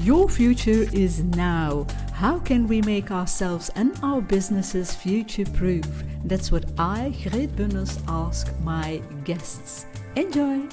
Your future is now. How can we make ourselves and our businesses future proof? That's what I, Greet Bunners, ask my guests. Enjoy!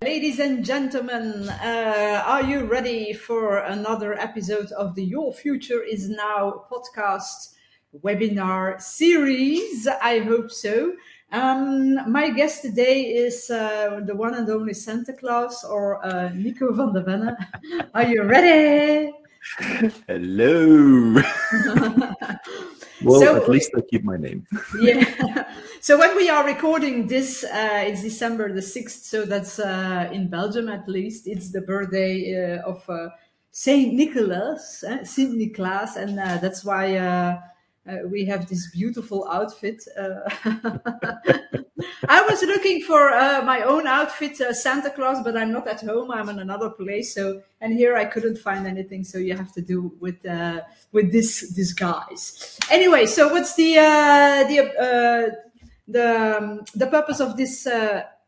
Ladies and gentlemen, uh, are you ready for another episode of the Your Future is Now podcast webinar series? I hope so. Um, my guest today is uh, the one and only Santa Claus or uh, Nico van der Venne. Are you ready? Hello. well, so, at least I keep my name. yeah. So when we are recording this, uh, it's December the 6th. So that's uh, in Belgium at least. It's the birthday uh, of uh, Saint Nicholas, eh? Saint Nicholas. And that's why uh, we have this beautiful outfit. Uh, I was looking for uh, my own outfit, uh, Santa Claus, but I'm not at home. I'm in another place. So, and here I couldn't find anything. So you have to do with uh, with this disguise. Anyway, so what's the uh, the the um, the purpose of this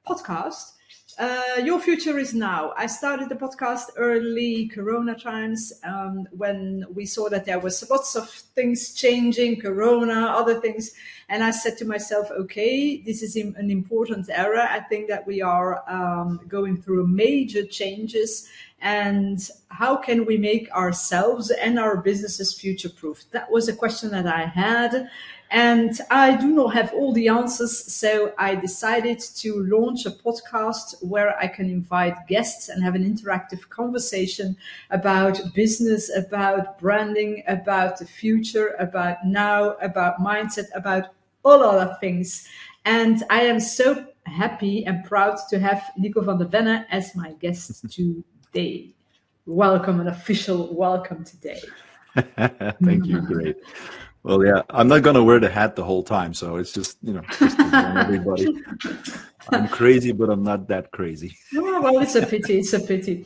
podcast? Uh, your future is now. I started the podcast early Corona times um, when we saw that there was lots of things changing, Corona, other things, and I said to myself, okay, this is an important era. I think that we are um, going through major changes, and how can we make ourselves and our businesses future proof? That was a question that I had. And I do not have all the answers, so I decided to launch a podcast where I can invite guests and have an interactive conversation about business, about branding, about the future, about now, about mindset, about all other things. And I am so happy and proud to have Nico van der Venne as my guest today. Welcome, an official welcome today. Thank you. Great. Well, yeah, I'm not gonna wear the hat the whole time, so it's just you know, just everybody. I'm crazy, but I'm not that crazy. Oh, well, it's a pity. It's a pity.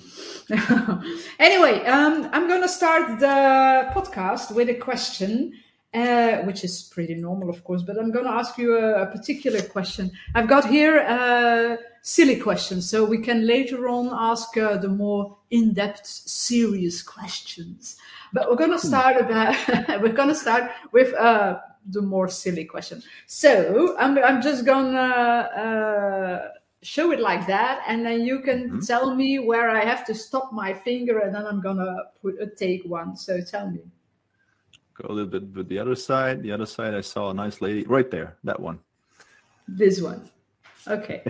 anyway, um, I'm gonna start the podcast with a question, uh, which is pretty normal, of course. But I'm gonna ask you a, a particular question. I've got here a silly question, so we can later on ask uh, the more in-depth, serious questions. But we're going to start about we're going to start with uh, the more silly question. So I'm I'm just gonna uh, show it like that, and then you can mm-hmm. tell me where I have to stop my finger, and then I'm gonna put a take one. So tell me. Go a little bit with the other side. The other side, I saw a nice lady right there. That one. This one. Okay.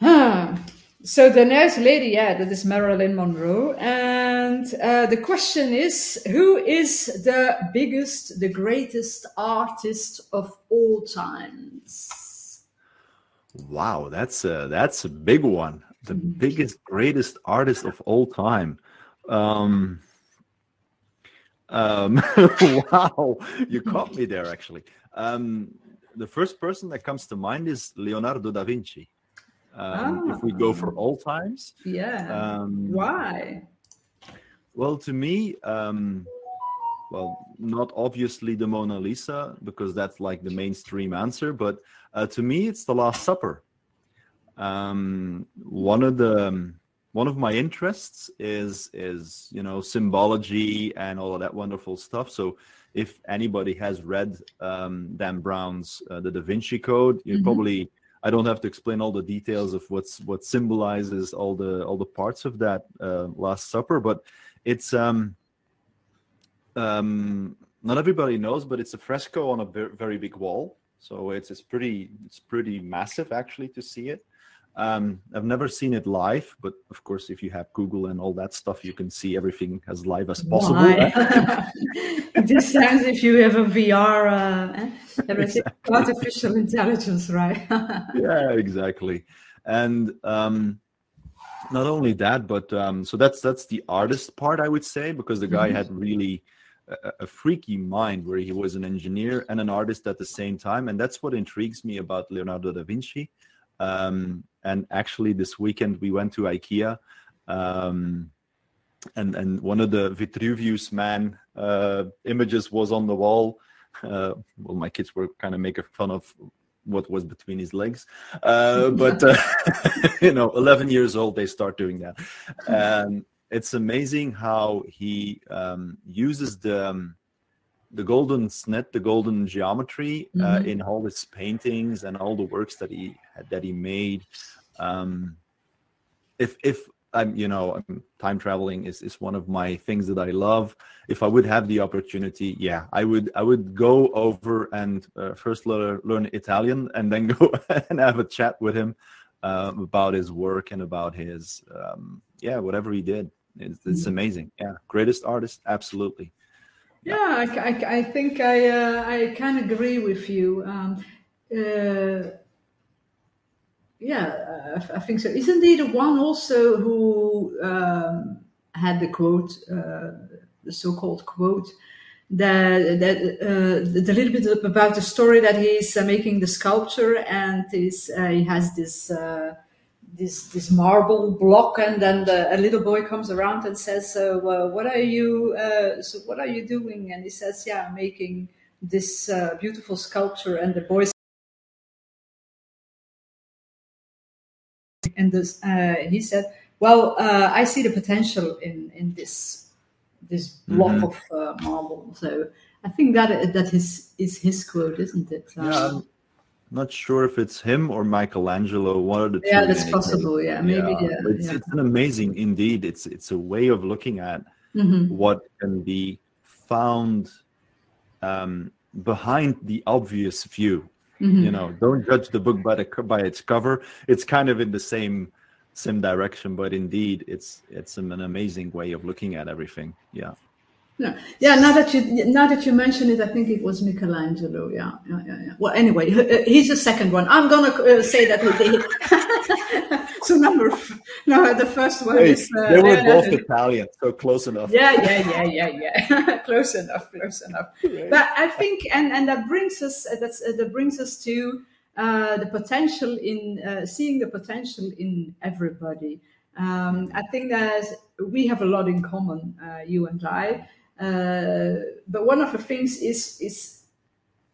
So the next lady, yeah, that is Marilyn Monroe. And uh, the question is, who is the biggest, the greatest artist of all times? Wow, that's a that's a big one. The mm-hmm. biggest, greatest artist of all time. Um, um, wow, you caught me there. Actually, um, the first person that comes to mind is Leonardo da Vinci. Um, If we go for all ah. times, yeah. Um, Why? Well, to me, um, well, not obviously the Mona Lisa because that's like the mainstream answer, but uh, to me, it's the Last Supper. Um, one of the um, one of my interests is is you know symbology and all of that wonderful stuff. So if anybody has read um, Dan Brown's uh, The Da Vinci Code, you mm-hmm. probably I don't have to explain all the details of what's what symbolizes all the all the parts of that uh, Last Supper, but it's um, um, not everybody knows, but it's a fresco on a very big wall, so it's it's pretty it's pretty massive actually to see it. Um, I've never seen it live, but of course, if you have Google and all that stuff, you can see everything as live as possible. this sounds if you have a VR, uh, exactly. artificial intelligence, right? yeah, exactly. And um, not only that, but um, so that's that's the artist part, I would say, because the guy mm-hmm. had really a, a freaky mind, where he was an engineer and an artist at the same time, and that's what intrigues me about Leonardo da Vinci. Um, and actually, this weekend we went to IKEA, um, and and one of the Vitruvius man uh, images was on the wall. Uh, well, my kids were kind of making fun of what was between his legs. Uh, but uh, you know, 11 years old, they start doing that. And it's amazing how he um, uses the um, the golden snit, the golden geometry uh, mm-hmm. in all his paintings and all the works that he that he made. Um, if if I'm you know time traveling is is one of my things that I love. If I would have the opportunity, yeah, I would I would go over and uh, first learn, learn Italian and then go and have a chat with him uh, about his work and about his um, yeah whatever he did. It's, it's mm-hmm. amazing. Yeah, greatest artist, absolutely. Yeah, I, I, I think I uh, I can agree with you. Um, uh, yeah, I, I, think so. Isn't he the one also who um, had the quote, uh, the so-called quote, that that uh, the, little bit about the story that he's uh, making the sculpture and he's, uh, he has this this this marble block, and then the, a little boy comes around and says, "So, uh, what are you? Uh, so, what are you doing?" And he says, "Yeah, I'm making this uh, beautiful sculpture." And the boy and this, uh, he said, "Well, uh, I see the potential in in this this block mm-hmm. of uh, marble." So, I think that that is is his quote, isn't it? Um, yeah not sure if it's him or Michelangelo. One of the two. Yeah, that's possible. Yeah, maybe. Yeah, yeah, it's, yeah. it's, an amazing, indeed. It's it's a way of looking at mm-hmm. what can be found um, behind the obvious view. Mm-hmm. You know, don't judge the book by the by its cover. It's kind of in the same same direction, but indeed, it's it's an amazing way of looking at everything. Yeah. No. Yeah, now that you now that you mention it, I think it was Michelangelo. Yeah, yeah, yeah. yeah. Well, anyway, uh, he's the second one. I'm gonna uh, say that so number no, the first one hey, is uh, they were both Italian, so close enough. Yeah, yeah, yeah, yeah, yeah. close enough, close enough. Right. But I think, and and that brings us uh, that's uh, that brings us to uh, the potential in seeing the potential in everybody. Um, I think that we have a lot in common, you and I. Uh, but one of the things is is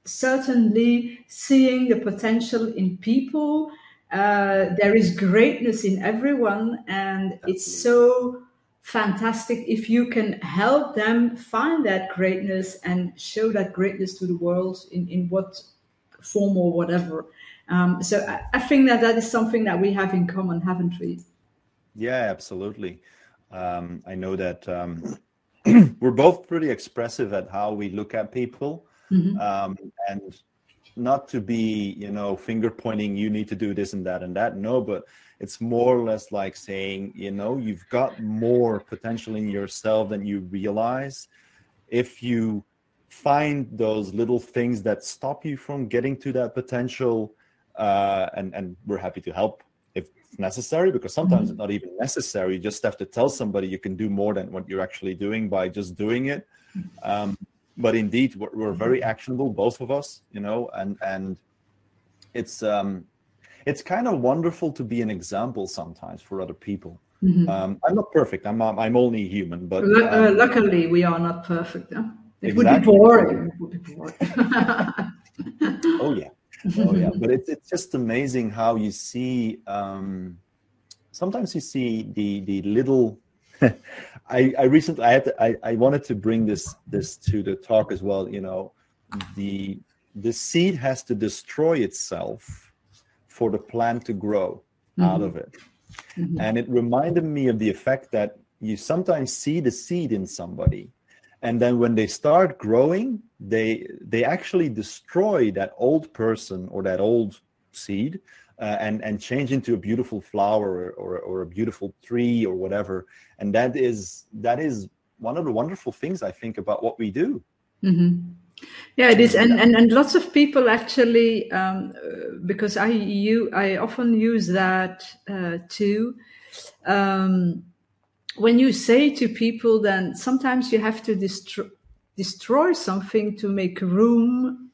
certainly seeing the potential in people. Uh, there is greatness in everyone, and it's so fantastic if you can help them find that greatness and show that greatness to the world in, in what form or whatever. Um, so I, I, think that that is something that we have in common, haven't we? Yeah, absolutely. Um, I know that um, we're both pretty expressive at how we look at people. Mm-hmm. um, and not to be you know finger pointing you need to do this and that and that. No but it's more or less like saying you know you've got more potential in yourself than you realize. If you find those little things that stop you from getting to that potential uh, and and we're happy to help necessary because sometimes mm-hmm. it's not even necessary. You just have to tell somebody you can do more than what you're actually doing by just doing it. Um, but indeed we're, we're, very actionable both of us you know and and it's um it's kind of wonderful to be an example sometimes for other people. Mm-hmm. um, i'm not perfect. I'm i'm only human but L- uh, um, luckily we are not perfect huh? it exactly. would it would be boring. Oh yeah oh yeah but it's, it's just amazing how you see um, sometimes you see the the little I, I recently I had to, I, I wanted to bring this this to the talk as well you know the the seed has to destroy itself for the plant to grow mm-hmm. out of it mm-hmm. and it reminded me of the effect that you sometimes see the seed in somebody and then when they start growing they they actually destroy that old person or that old seed uh, and and change into a beautiful flower or, or a beautiful tree or whatever. And that is that is one of the wonderful things i think about what we do. Mm-hmm. yeah it is. And, and and lots of people actually um, because i you i often use that uh, too. Um, when you say to people, then sometimes you have to destroy destroy something to make room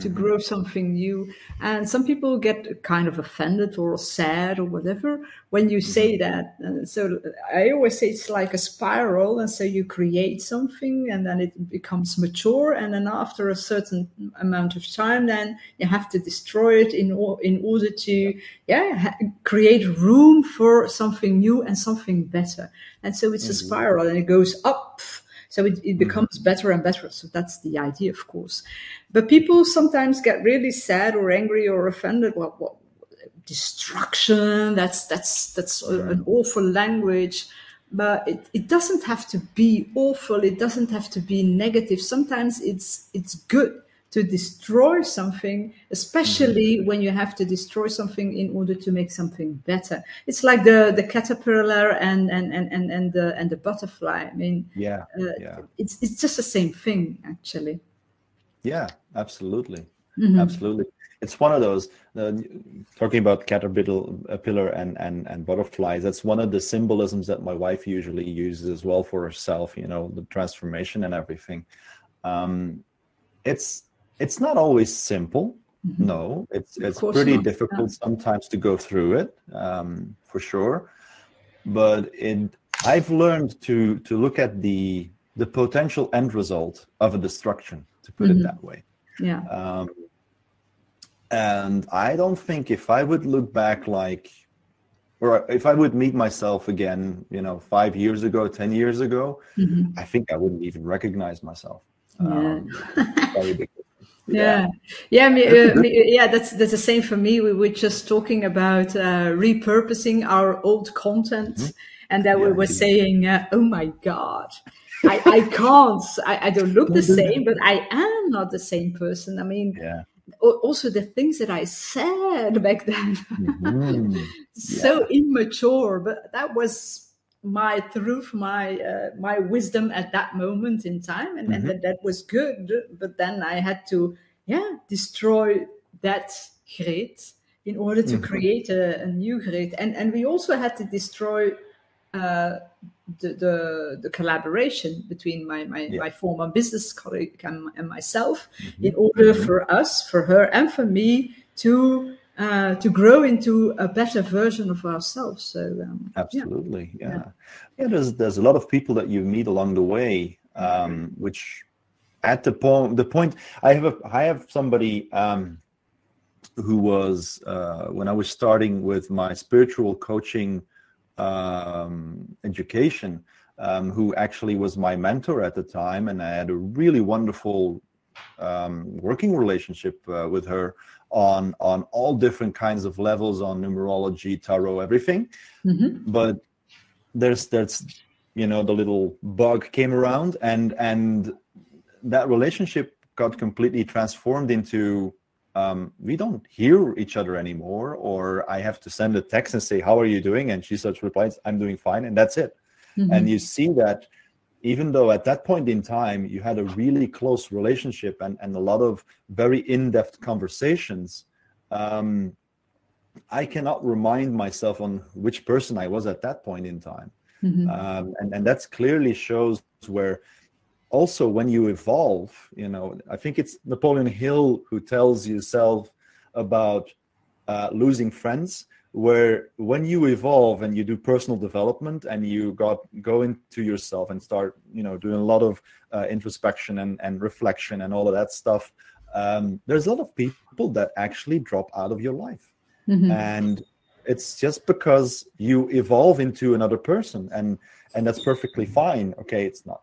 to mm-hmm. grow something new. And some people get kind of offended or sad or whatever when you mm-hmm. say that. And so I always say it's like a spiral. And so you create something and then it becomes mature. And then after a certain amount of time, then you have to destroy it in, or, in order to, yeah, ha- create room for something new and something better. And so it's a mm-hmm. spiral and it goes up so it, it mm-hmm. becomes better and better. So that's the idea, of course. But people sometimes get really sad or angry or offended. Well, what, destruction. That's that's that's an awful language. But it, it doesn't have to be awful. It doesn't have to be negative. Sometimes it's it's good to destroy something, especially when you have to destroy something in order to make something better. It's like the, the caterpillar and, and, and, and, and the and the butterfly. I mean, Yeah, uh, yeah, it's it's just the same thing actually. yeah. Absolutely, Mhm. absolutely. It's one of those uh, talking about caterpillar uh, pillar and, and and butterflies. That's one of the symbolisms that my wife usually uses as well for herself. You know, the transformation and everything. Um, it's it's not always simple. No, it's it's pretty not, difficult sometimes to go through it, um, for sure. But it, I've learned to to look at the the potential end result of a destruction, to put it that way. Yeah. Um, and I don't think if I would look back like, or if I would meet myself again, you know, five years ago, 10 years ago, Mhm. I think I wouldn't even recognize myself. Yeah. Um, very big. yeah yeah me, uh, me, yeah that's that's the same for me we were just talking about uh, repurposing our old content and then we Mm-hmm. Yeah, were indeed. saying uh, oh my god I, I can't I, I don't look the same but i am not the same person i mean Yeah. also the things that i said back then Mhm. so immature but that was my truth my uh, my wisdom at that moment in time and, and that, that was good but then i had to yeah destroy that grid in order to create a, a new grid. And and we also had to destroy uh, the, the the collaboration between my my, Yeah. my former business colleague and, and myself in order for us for her and for me to uh, to grow into a better version of ourselves so um, yeah. Absolutely, yeah. yeah. there's there's a lot of people that you meet along the way, um, which at the point the point I have a I have somebody um, who was uh, when I was starting with my spiritual coaching um, education, um, who actually was my mentor at the time, and I had a really wonderful um, working relationship uh, with her on on all different kinds of levels on numerology, tarot, everything. But there's there's you know the little bug came around and and that relationship got completely transformed into um, we don't hear each other anymore or i have to send a text and say how are you doing? And she such replies i'm doing fine and that's it. And you see that even though at that point in time you had a really close relationship and, and a lot of very in-depth conversations um, i cannot remind myself on which person i was at that point in time. Um, and, and that's clearly shows where also when you evolve you know i think it's napoleon hill who tells yourself about uh, losing friends where when you evolve and you do personal development and you got go into yourself and start you know doing a lot of uh, introspection and, and reflection and all of that stuff um, there's a lot of people that actually drop out of your life. And it's just because you evolve into another person and and that's perfectly fine. Okay it's not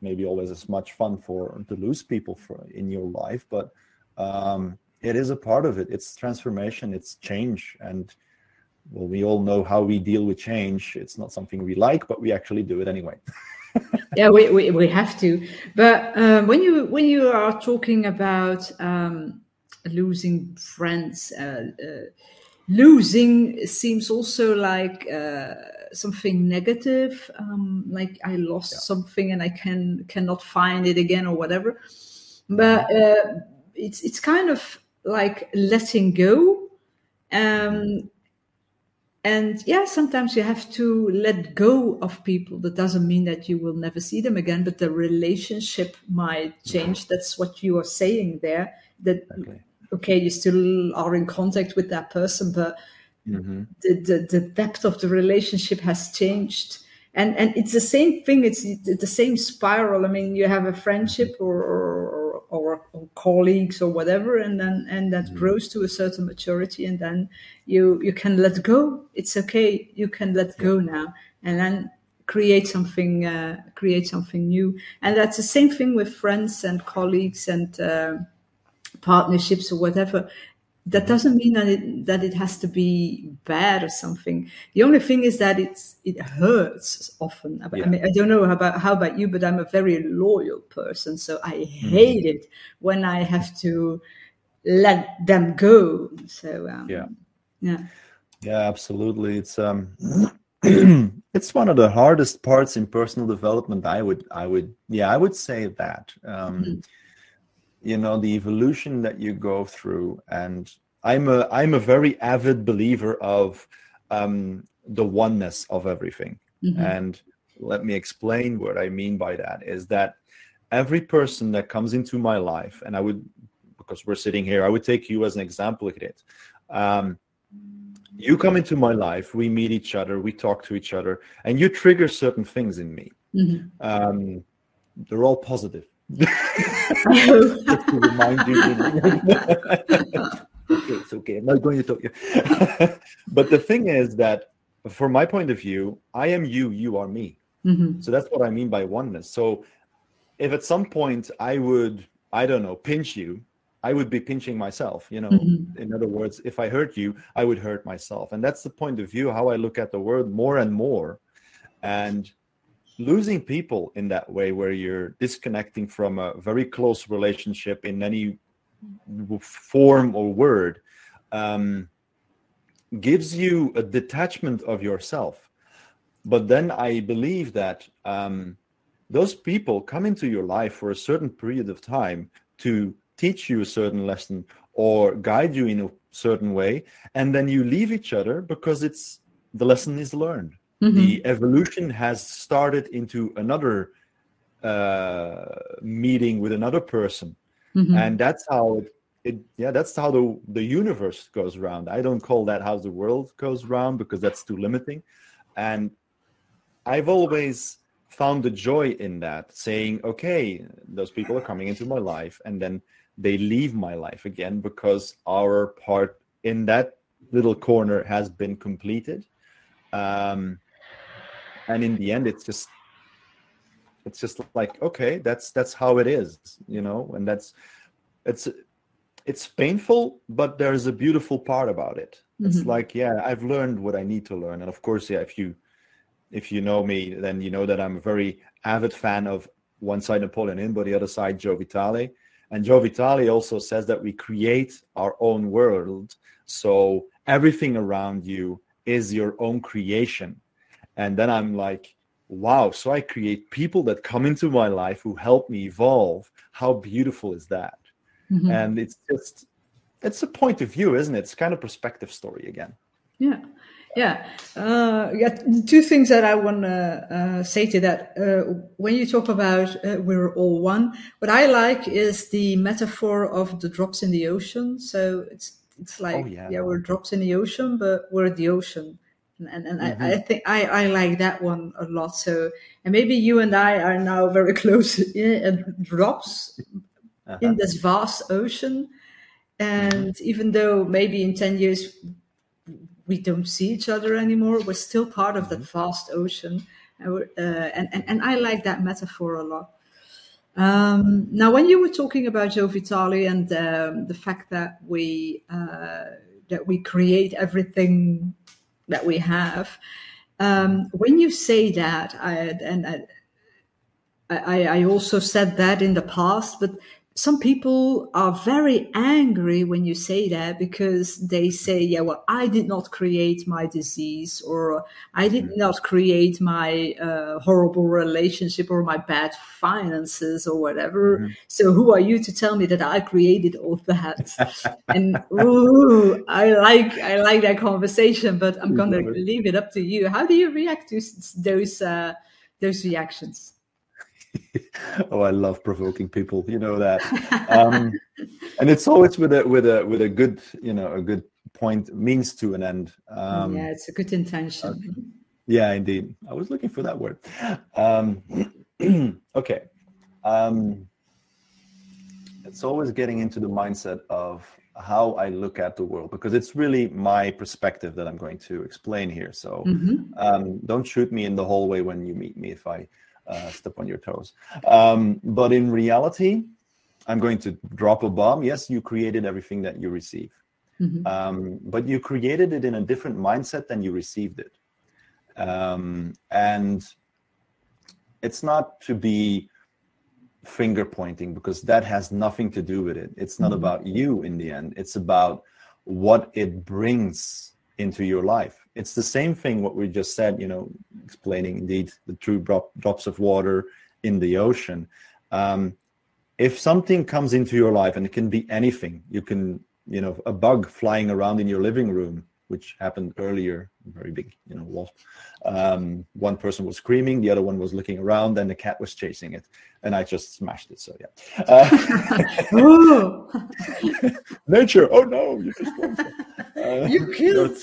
maybe always as much fun for to lose people for in your life but um it is a part of it. It's transformation. It's change. And well we all know how we deal with change. It's not something we like but we actually do it anyway. Yeah we, we, we have to. But um, when you when you are talking about um, losing friends uh, uh, losing seems also like uh, something negative um, like i lost something and i can cannot find it again or whatever. But uh, it's it's kind of like letting go. Um, and yeah, sometimes you have to let go of people. That doesn't mean that you will never see them again, but the relationship might change. That's what you are saying there. That okay, okay you still are in contact with that person, but mm-hmm. the, the the depth of the relationship has changed and and it's the same thing it's the same spiral i mean you have a friendship or or, or, or colleagues or whatever and then and that mm-hmm. grows to a certain maturity and then you you can let go. It's okay. You can let go now and then create something uh, create something new. And that's the same thing with friends and colleagues and uh, partnerships or whatever that doesn't mean that it that it has to be bad or something. The only thing is that it's it hurts often. I mean, I don't know about how about you, but I'm a very loyal person, so I mm-hmm. hate mm. it when I have to let them go. So um, yeah, yeah, yeah, absolutely. It's um, it's one of the hardest parts in personal development. I would, I would, yeah, I would say that. Um, mm-hmm you know the evolution that you go through. And i'm a i'm a very avid believer of um, the oneness of everything. Mm-hmm. and let me explain what i mean by that is that every person that comes into my life and i would because we're sitting here i would take you as an example of it um, you come into my life we meet each other we talk to each other and you trigger certain things in me. Mm-hmm. um, they're all positive just to remind you. okay, it's okay. I'm not going to talk you. but the thing is that, from my point of view, I am you, you are me. Mm-hmm. So that's what I mean by oneness. So if at some point I would, I don't know, pinch you, I would be pinching myself. You know, mm-hmm. in other words, if I hurt you, I would hurt myself. And that's the point of view, how I look at the world more and more. And losing people in that way where you're disconnecting from a very close relationship in any form or word um, gives you a detachment of yourself. But then i believe that um, those people come into your life for a certain period of time to teach you a certain lesson or guide you in a certain way and then you leave each other because it's the lesson is learned Mm-hmm. The evolution has started into another uh, meeting with another person, mm-hmm. and that's how it, it. Yeah, that's how the the universe goes around. I don't call that how the world goes around because that's too limiting, and I've always found the joy in that, saying, okay, those people are coming into my life, and then they leave my life again because our part in that little corner has been completed. Um, and in the end it's just it's just like okay that's that's how it is you know? And that's it's it's painful but there's a beautiful part about it. Mm-hmm. it's like yeah i've learned what i need to learn. And of course yeah if you if you know me then you know that i'm a very avid fan of one side napoleon hill but the other side joe vitale. And joe vitale also says that we create our own world. So everything around you is your own creation and then i'm like wow so i create people that come into my life who help me evolve how beautiful is that mm-hmm. and it's just it's a point of view isn't it it's kind of perspective story again yeah yeah, uh, yeah. Two things that I want to uh, say to that. Uh, when you talk about uh, we're all one, what I like is the metaphor of the drops in the ocean. So it's it's like oh, yeah. yeah, we're drops in the ocean, but we're the ocean and, and mm-hmm. I, I, think I, I like that one a lot. So, and maybe you and I are now very close in, drops uh-huh. in this vast ocean. And mm-hmm. even though maybe in 10 years we don't see each other anymore, we're still part of mm-hmm. that vast ocean. Uh, and, and, and I like that metaphor a lot. Um, now, when you were talking about Joe Vitale and um, the fact that we uh, that we create everything that we have. Um, when you say that, I, and I, I, I, also said that in the past, but some people are very angry when you say that because they say, yeah, well, I did not create my disease or I did mm-hmm. not create my uh, horrible relationship or my bad finances or whatever. Mm-hmm. So who are you to tell me that I created all that? and ooh, I like, I like that conversation, but I'm going to leave it up to you. How do you react to those, uh, those reactions? oh, I love provoking people. You know that, um, and it's always with a with a with a good you know a good point means to an end. Um, yeah, it's a good intention. Uh, yeah, indeed. I was looking for that word. Um, okay. Um, it's always getting into the mindset of how I look at the world because it's really my perspective that I'm going to explain here. So mm-hmm. um, don't shoot me in the hallway when you meet me if I uh, step on your toes. Um, but in reality, I'm going to drop a bomb. Yes, you created everything that you receive, mm-hmm. um, but you created it in a different mindset than you received it. Um, and it's not to be finger pointing because that has nothing to do with it. It's not mm-hmm. about you in the end, it's about what it brings into your life it's the same thing what we just said you know explaining indeed the two drop, drops of water in the ocean. Um, if something comes into your life and it can be anything you can you know a bug flying around in your living room which happened earlier very big you know wasp um, one person was screaming the other one was looking around and the cat was chasing it. And i just smashed it so yeah. Uh, nature oh no you just uh, you killed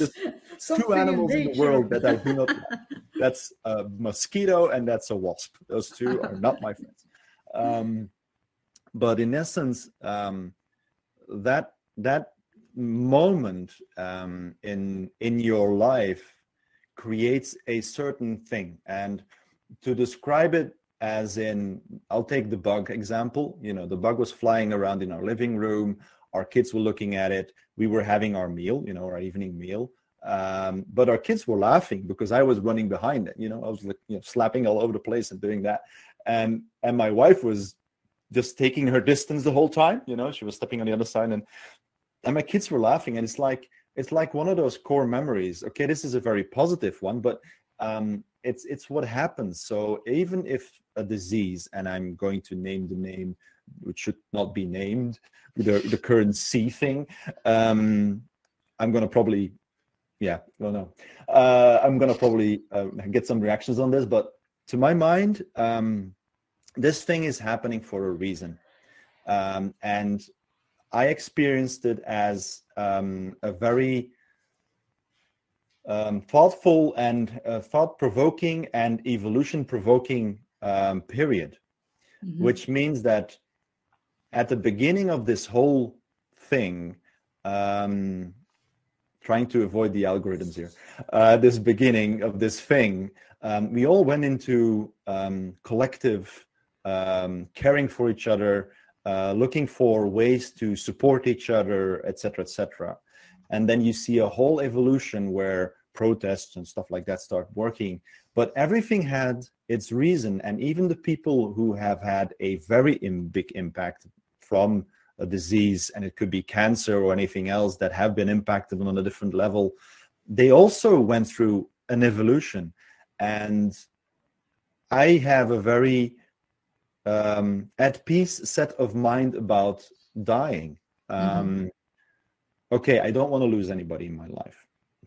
two animals in, in, the world that I do not like. That's a mosquito and that's a wasp. Those two are not my friends. Um, but in essence, um, that that moment um, in in your life creates a certain thing, and to describe it as in, I'll take the bug example. You know, the bug was flying around in our living room. Our kids were looking at it. We were having our meal, you know, our evening meal um, but our kids were laughing because I was running behind it. You know, I was like, you know, slapping all over the place and doing that. And and my wife was just taking her distance the whole time. You know, she was stepping on the other side, and and my kids were laughing. And it's like it's like one of those core memories. Okay, this is a very positive one, but um, it's it's what happens. So even if a disease, and I'm going to name the name, which should not be named, the the current C thing. Um, I'm going to probably yeah, well, no, uh, I'm gonna probably uh, get some reactions on this, but to my mind, um, this thing is happening for a reason, um, and I experienced it as um, a very um, thoughtful and uh, thought-provoking and evolution-provoking um, period, mm-hmm. which means that at the beginning of this whole thing. Um, trying to avoid the algorithms here. Uh, this beginning of this thing, um, we all went into um, collective um, caring for each other, uh, looking for ways to support each other, etc., etc. And then you see a whole evolution where protests and stuff like that start working. But everything had its reason, and even the people who have had a very big impact from a disease and it could be cancer or anything else that have been impacted on a different level they also went through an evolution. And i have a very um, at peace set of mind about dying. Um, mm-hmm. okay i don't want to lose anybody in my life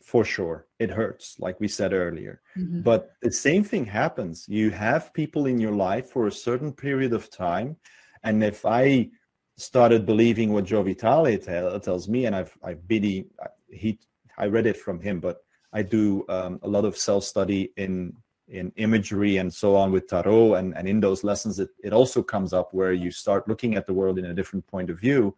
for sure. It hurts like we said earlier. Mm-hmm. but the same thing happens. You have people in your life for a certain period of time. And if i started believing what Joe Vitale tell, tells me, and I've I've been he I read it from him, but I do um, a lot of self study in in imagery and so on with tarot, and and in those lessons it it also comes up where you start looking at the world in a different point of view.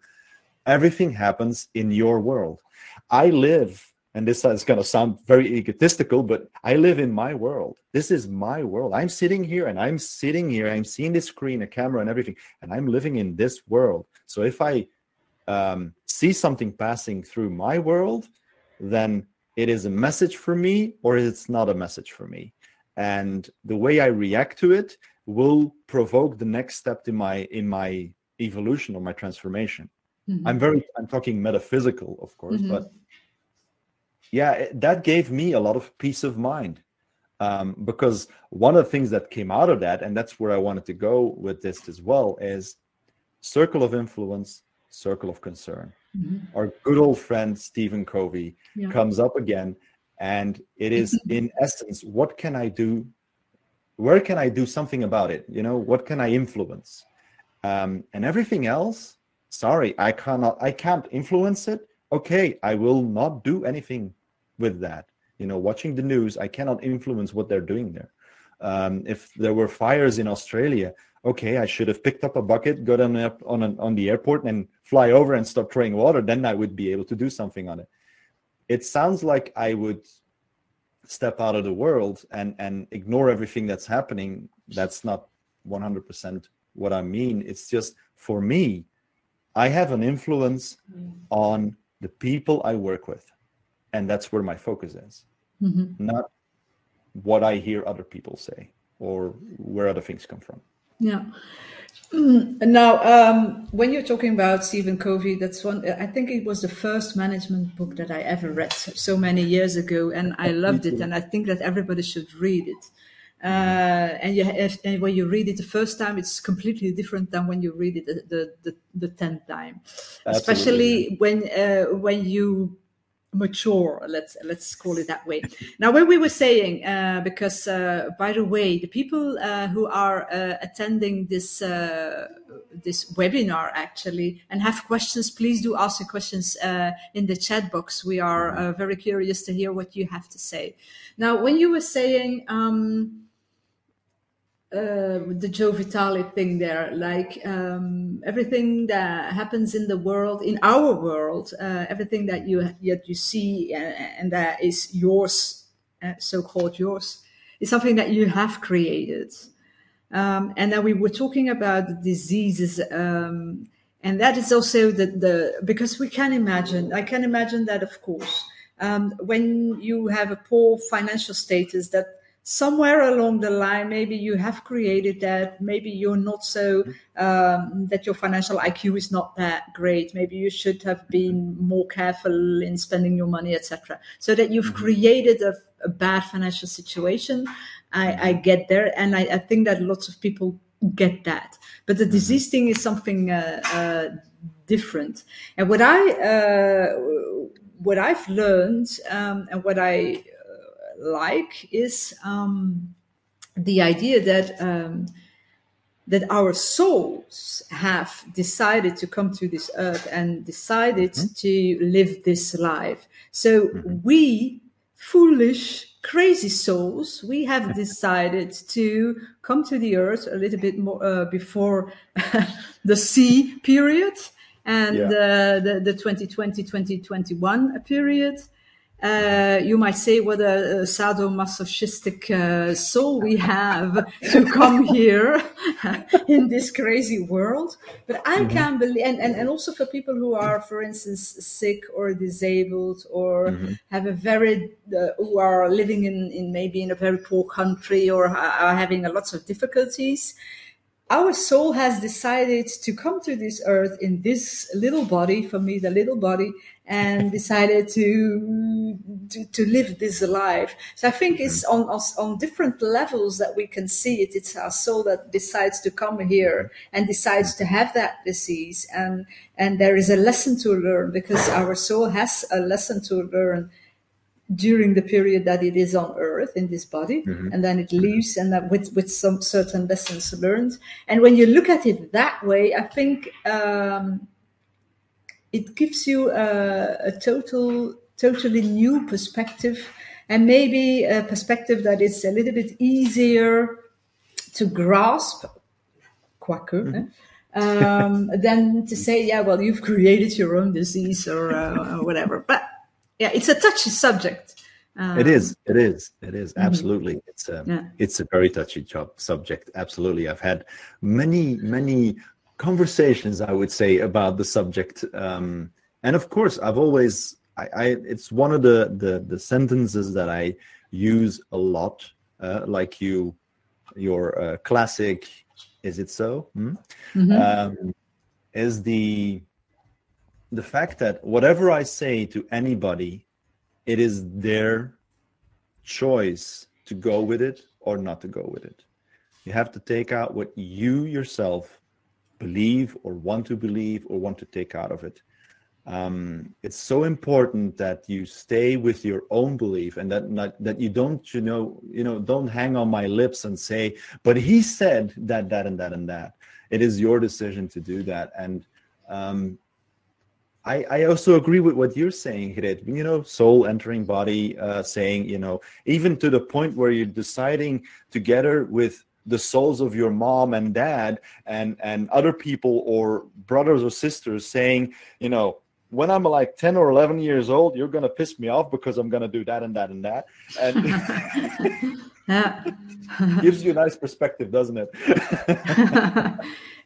Everything happens in your world. I live and this is going to sound very egotistical, but I live in my world. This is my world. I'm sitting here and I'm sitting here. I'm seeing this screen, a camera, and everything, and I'm living in this world. So if I um, see something passing through my world, then it is a message for me or it's not a message for me. And the way I react to it will provoke the next step in my in my evolution or my transformation. Mm-hmm. I'm very I'm talking metaphysical, of course, mm-hmm. but yeah, it, that gave me a lot of peace of mind. Um, because one of the things that came out of that, and that's where I wanted to go with this as well, is circle of influence, circle of concern. Mm-hmm. Our good old friend Stephen Covey yeah. comes up again, and it is in essence, what can I do? Where can I do something about it? You know, what can I influence? Um, and everything else, sorry, I cannot, I can't influence it. Okay, I will not do anything with that. You know, watching the news, I cannot influence what they're doing there. Um, if there were fires in Australia, okay, I should have picked up a bucket, got on up on an, on the airport, and fly over and stop throwing water. Then I would be able to do something on it. It sounds like I would step out of the world and and ignore everything that's happening. That's not 100% what I mean. It's just for me, I have an influence mm. on the people I work with and that's where my focus is. Mm-hmm. not what i hear other people say or where other things come from. Yeah. Mm, now um, when you're talking about stephen covey that's one i think it was the first management book that i ever read so many years ago and i loved it and i think that everybody should read it uh, and, you, and when you read it the first time, it's completely different than when you read it the the, the, the tenth time. Absolutely. Especially when uh, when you mature let's let's call it that way now when we were saying uh, because uh, by the way the people uh, who are uh, attending this uh, this webinar actually and have questions please do ask the questions uh, in the chat box we are very curious to hear what you have to say now when you were saying um, uh, the Joe Vitale thing there, like um, everything that happens in the world, in our world, uh, everything that you that you see and, and that is yours, uh, so-called yours, is something that you have created. Um, and then we were talking about diseases, um, and that is also the, the because we can imagine. I can imagine that, of course, um, when you have a poor financial status, that somewhere along the line, maybe you have created that. Maybe you're not so um, that your financial IQ is not that great. Maybe you should have been more careful in spending your money, etc. So that you've mm-hmm. created a, a, bad financial situation. I, I get there, and I, I, think that lots of people get that. But the mm-hmm. disease thing is something uh, uh, different. And what I uh, what I've learned um, and what I like is um, the idea that um, that our souls have decided to come to this earth and decided mm-hmm. to live this life. So mm-hmm. we, foolish, crazy souls, we have decided to come to the earth a little bit more uh, before the sea period and yeah. uh, the, the 2020 2021 period uh, you might say what a, a sadomasochistic uh, soul we have to come here in this crazy world. But I mm-hmm. can't believe, and, and, and also for people who are, for instance, sick or disabled or mm-hmm. have a very, uh, who are living in, in maybe in a very poor country or are having a lots of difficulties our soul has decided to come to this earth in this little body for me the little body and decided to, to to, live this life. So i think it's on, on different levels that we can see it. It's our soul that decides to come here and decides to have that disease. And and there is a lesson to learn because our soul has a lesson to learn during the period that it is on earth in this body. Mm-hmm. and then it leaves and that with with some certain lessons learned. And when you look at it that way i think um, it gives you a, a, total totally new perspective and maybe a perspective that is a little bit easier to grasp quacker mm-hmm. eh? um, than to say yeah well you've created your own disease or, uh, or whatever but yeah it's a touchy subject um, it is it is it is mm-hmm. absolutely it's a yeah. it's a very touchy job subject absolutely i've had many many conversations i would say about the subject um, and of course i've always I, I it's one of the, the the sentences that i use a lot uh, like you your uh, classic is it so hmm? mm-hmm. um, is the the fact that whatever I say to anybody, it is their choice to go with it or not to go with it. You have to take out what you yourself believe or want to believe or want to take out of it. Um, it's so important that you stay with your own belief and that not, that you don't you know you know don't hang on my lips and say but he said that that and that and that it is your decision to do that and um, I, I also agree with what you're saying, Greet. You know, soul entering body, uh, saying, you know, even to the point where you're deciding together with the souls of your mom and dad and and other people or brothers or sisters saying, you know, when I'm like 10 or 11 years old, you're going to piss me off because I'm going to do that and that and that. And yeah. gives you a nice perspective, doesn't it?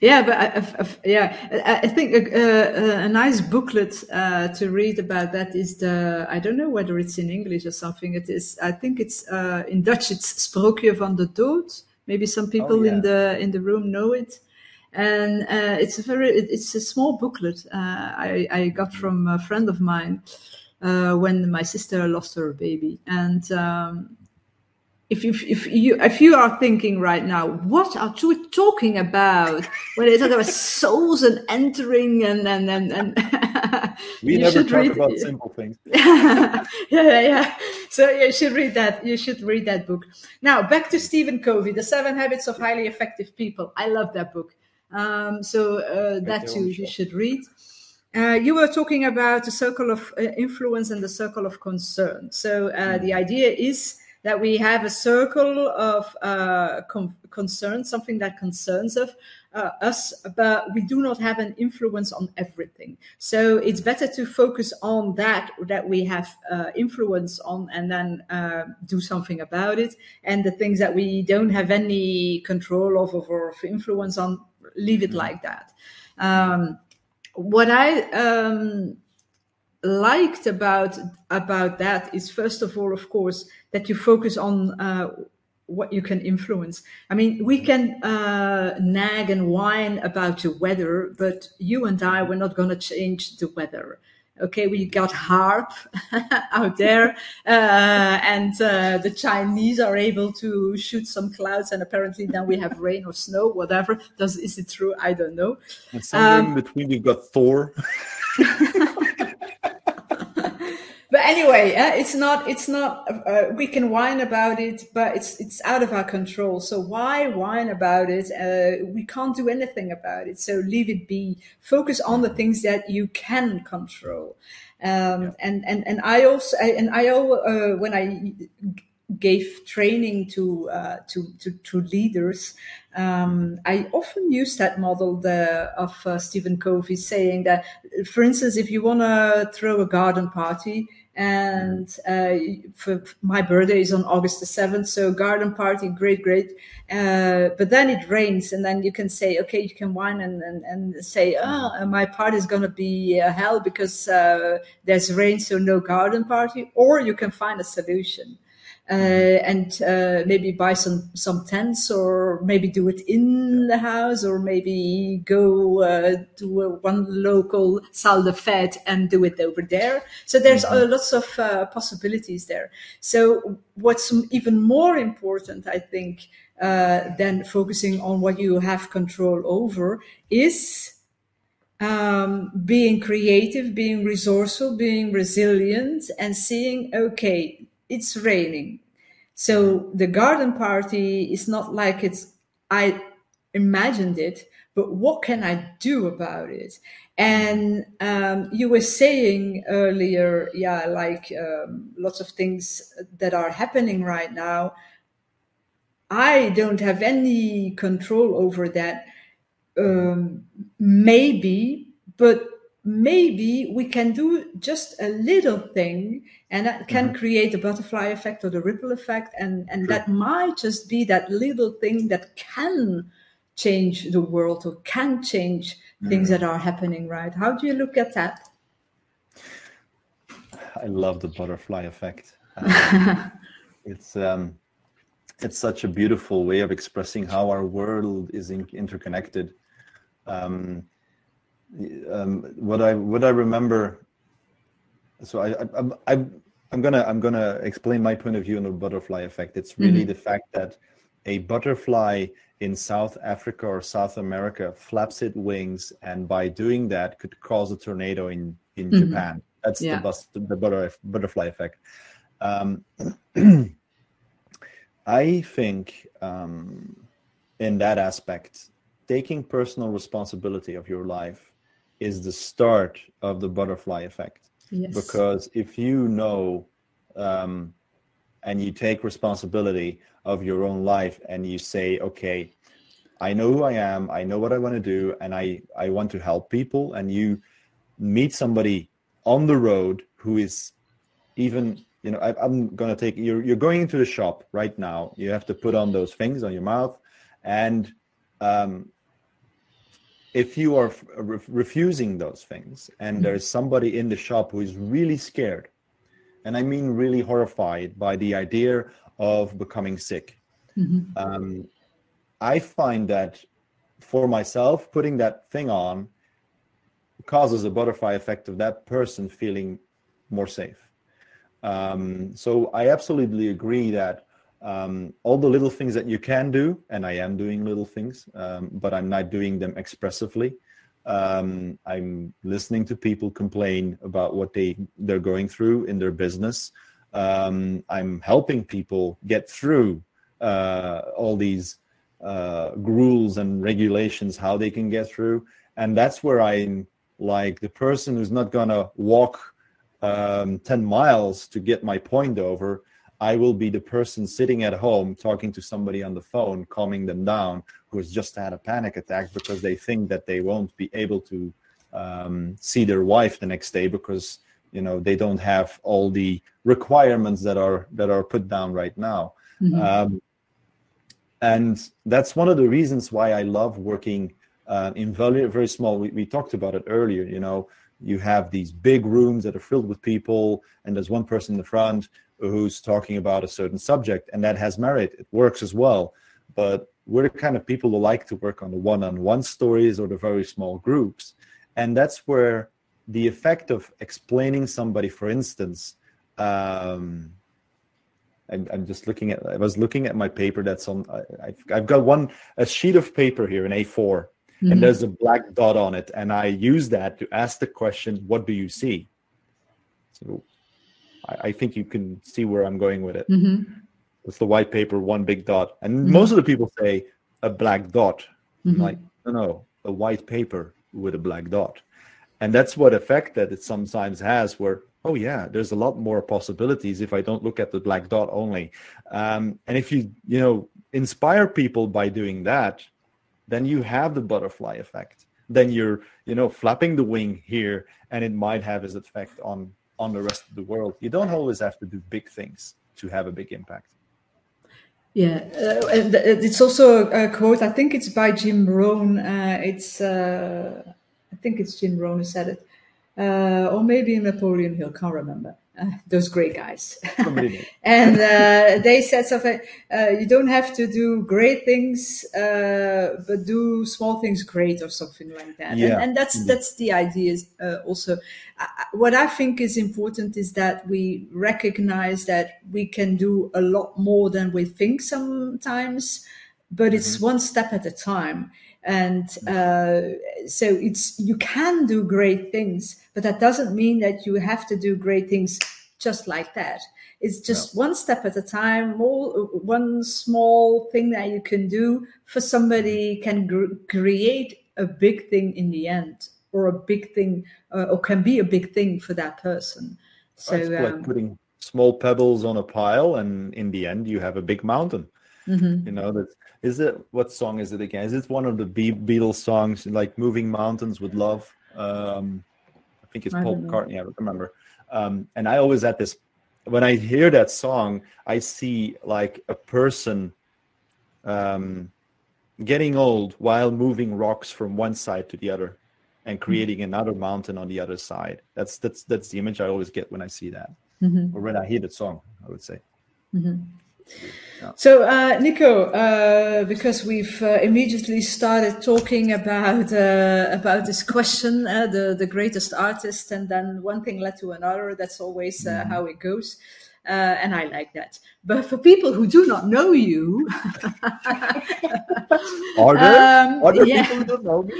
yeah, but I, I, yeah, I think a, a, a nice booklet uh, to read about that is the, I don't know whether it's in English or something. It is, I think it's uh, in Dutch, it's Sprookje van de Dood. Maybe some oh, people oh, yeah. in the in the room know it. And uh, it's a very it's a small booklet uh, I, I, got from a friend of mine uh, when my sister lost her baby. And um, if you if you if you are thinking right now what are you talking about? When they talk about souls and entering and and and, and we never talk read, about simple things yeah yeah yeah. so you should read that you should read that book now back to stephen covey the seven habits of highly effective people i love that book um, so uh, that too you should read. Uh, you were talking about the circle of uh, influence and the circle of concern. So uh, mm-hmm. the idea is that we have a circle of uh, com- concern, something that concerns us, uh, us, but we do not have an influence on everything. So it's better to focus on that that we have uh, influence on, and then uh, do something about it. And the things that we don't have any control of or influence on, leave it mm-hmm. like that. Um, what I um, liked about about that is first of all, of course, that you focus on uh, what you can influence. I mean, we can uh, nag and whine about the weather, but you and I, we're not going to change the weather okay, we got HAARP out there, uh, and uh, the Chinese are able to shoot some clouds, and apparently then we have rain or snow, whatever. Does is it true? I don't know. And somewhere um, in between, you've got Thor. but anyway, uh, it's not. It's not. Uh, we can whine about it, but it's it's out of our control. So why whine about it? Uh, we can't do anything about it. So leave it be. Focus on the things that you can control. Um, yeah. And and and I also and I uh, when I gave training to uh, to, to, to leaders. Um, I often use that model the, of uh, Stephen Covey saying that, for instance, if you want to throw a garden party, and uh, for my birthday is on August the 7th. So garden party, great, great. Uh, but then it rains and then you can say, okay, you can whine and, and, and say, oh, my party is going to be uh, hell because uh, there's rain. So no garden party, or you can find a solution. Uh, and uh, maybe buy some some tents or maybe do it in the house or maybe go uh, to a, one local salle de fête and do it over there. So there's mm-hmm. lots of uh, possibilities there. So what's even more important i think uh, than focusing on what you have control over is um, being creative, being resourceful, being resilient, and seeing, okay, it's raining. So the garden party is not like it's, I imagined it, but what can I do about it? And um, you were saying earlier, yeah, like um, lots of things that are happening right now. I don't have any control over that. Um, maybe, but maybe we can do just a little thing and that can mm-hmm. create the butterfly effect or the ripple effect and and that might just be that little thing that can change the world or can change mm-hmm. things that are happening right? How do you look at that? I love the butterfly effect. Um, it's um it's such a beautiful way of expressing how our world is in- interconnected. Um um, what I what I remember. So I, I, I I'm gonna I'm gonna explain my point of view on the butterfly effect. It's really mm-hmm. the fact that a butterfly in South Africa or South America flaps its wings, and by doing that, could cause a tornado in in mm-hmm. Japan. That's yeah. the, bus, the butter, butterfly effect. Um, I think um, in that aspect, taking personal responsibility of your life is the start of the butterfly effect. Yes. Because if you know um, and you take responsibility of your own life and you say, okay, I know who I am, I know what I want to do, and I, I want to help people, and you meet somebody on the road who is even you know I, am going to take you're, you're going into the shop right now you have to put on those things on your mouth and um, if you are re- refusing those things and mm-hmm. there's somebody in the shop who is really scared and i mean really horrified by the idea of becoming sick mm-hmm. um, i find that for myself putting that thing on causes a butterfly effect of that person feeling more safe um, so i absolutely agree that um, all the little things that you can do, and I am doing little things, um, but I'm not doing them expressively. Um, I'm listening to people complain about what they they're going through in their business. Um, I'm helping people get through uh, all these uh, rules and regulations, how they can get through, and that's where I'm like the person who's not gonna walk um, 10 miles to get my point over I will be the person sitting at home talking to somebody on the phone, calming them down, who has just had a panic attack because they think that they won't be able to um, see their wife the next day because you know they don't have all the requirements that are that are put down right now. Mm-hmm. Um, and that's one of the reasons why I love working uh, in very very small. We, we talked about it earlier. You know, you have these big rooms that are filled with people, and there's one person in the front who's talking about a certain subject, and that has merit. It works as well. But we're the kind of people who like to work on the one-on-one stories or the very small groups, and that's where the effect of explaining somebody, for instance, um, I'm, I'm, just looking at. I was looking at my paper that's on. I, have I've got one a sheet of paper here, an A4, mm-hmm. and there's a black dot on it, and I use that to ask the question, "What do you see?" So I, I think you can see where I'm going with it. Mm-hmm. It's the white paper, one big dot, and mm-hmm. most of the people say a black dot. Mm-hmm. Like no, no, a white paper with a black dot, and that's what effect that it sometimes has. Where oh yeah, there's a lot more possibilities if I don't look at the black dot only. Um, and if you you know inspire people by doing that, then you have the butterfly effect. Then you're you know flapping the wing here, and it might have its effect on on the rest of the world. You don't always have to do big things to have a big impact. Yeah, uh, and it's also a quote. I think it's by Jim Rohn. Uh, it's uh, I think it's Jim Rohn who said it, uh, or maybe Napoleon Hill. Can't remember. those great guys. and uh, they said something, uh, you don't have to do great things, uh, but do small things great or something like that. Yeah. And, and that's, mm-hmm. that's the idea uh, also. what I think is important is that we recognize that we can do a lot more than we think sometimes, but it's mm-hmm. one step at a time and uh, so it's you can do great things but that doesn't mean that you have to do great things just like that. It's just one step at a time more one small thing that you can do for somebody can gr- create a big thing in the end or a big thing uh, or can be a big thing for that person. So it's like um, putting small pebbles on a pile and in the end you have a big mountain. Mm-hmm. you know that is it what song is it again? Is it one of the Be- Beatles songs like "Moving Mountains with Love"? Um, I think it's I Paul McCartney. I don't remember. Um, and I always had this when I hear that song, I see like a person um, getting old while moving rocks from one side to the other and mm-hmm. creating another mountain on the other side. That's that's that's the image I always get when I see that, mm-hmm. or when I hear that song. I would say. Mm-hmm. Yeah. So, uh, Nico, uh, because we've uh, immediately started talking about uh, about this question, uh, the the greatest artist, and then one thing led to another. That's always uh, mm-hmm. how it goes, and I like that. But for people who do not know you, are there, um, are there yeah. people who don't know me?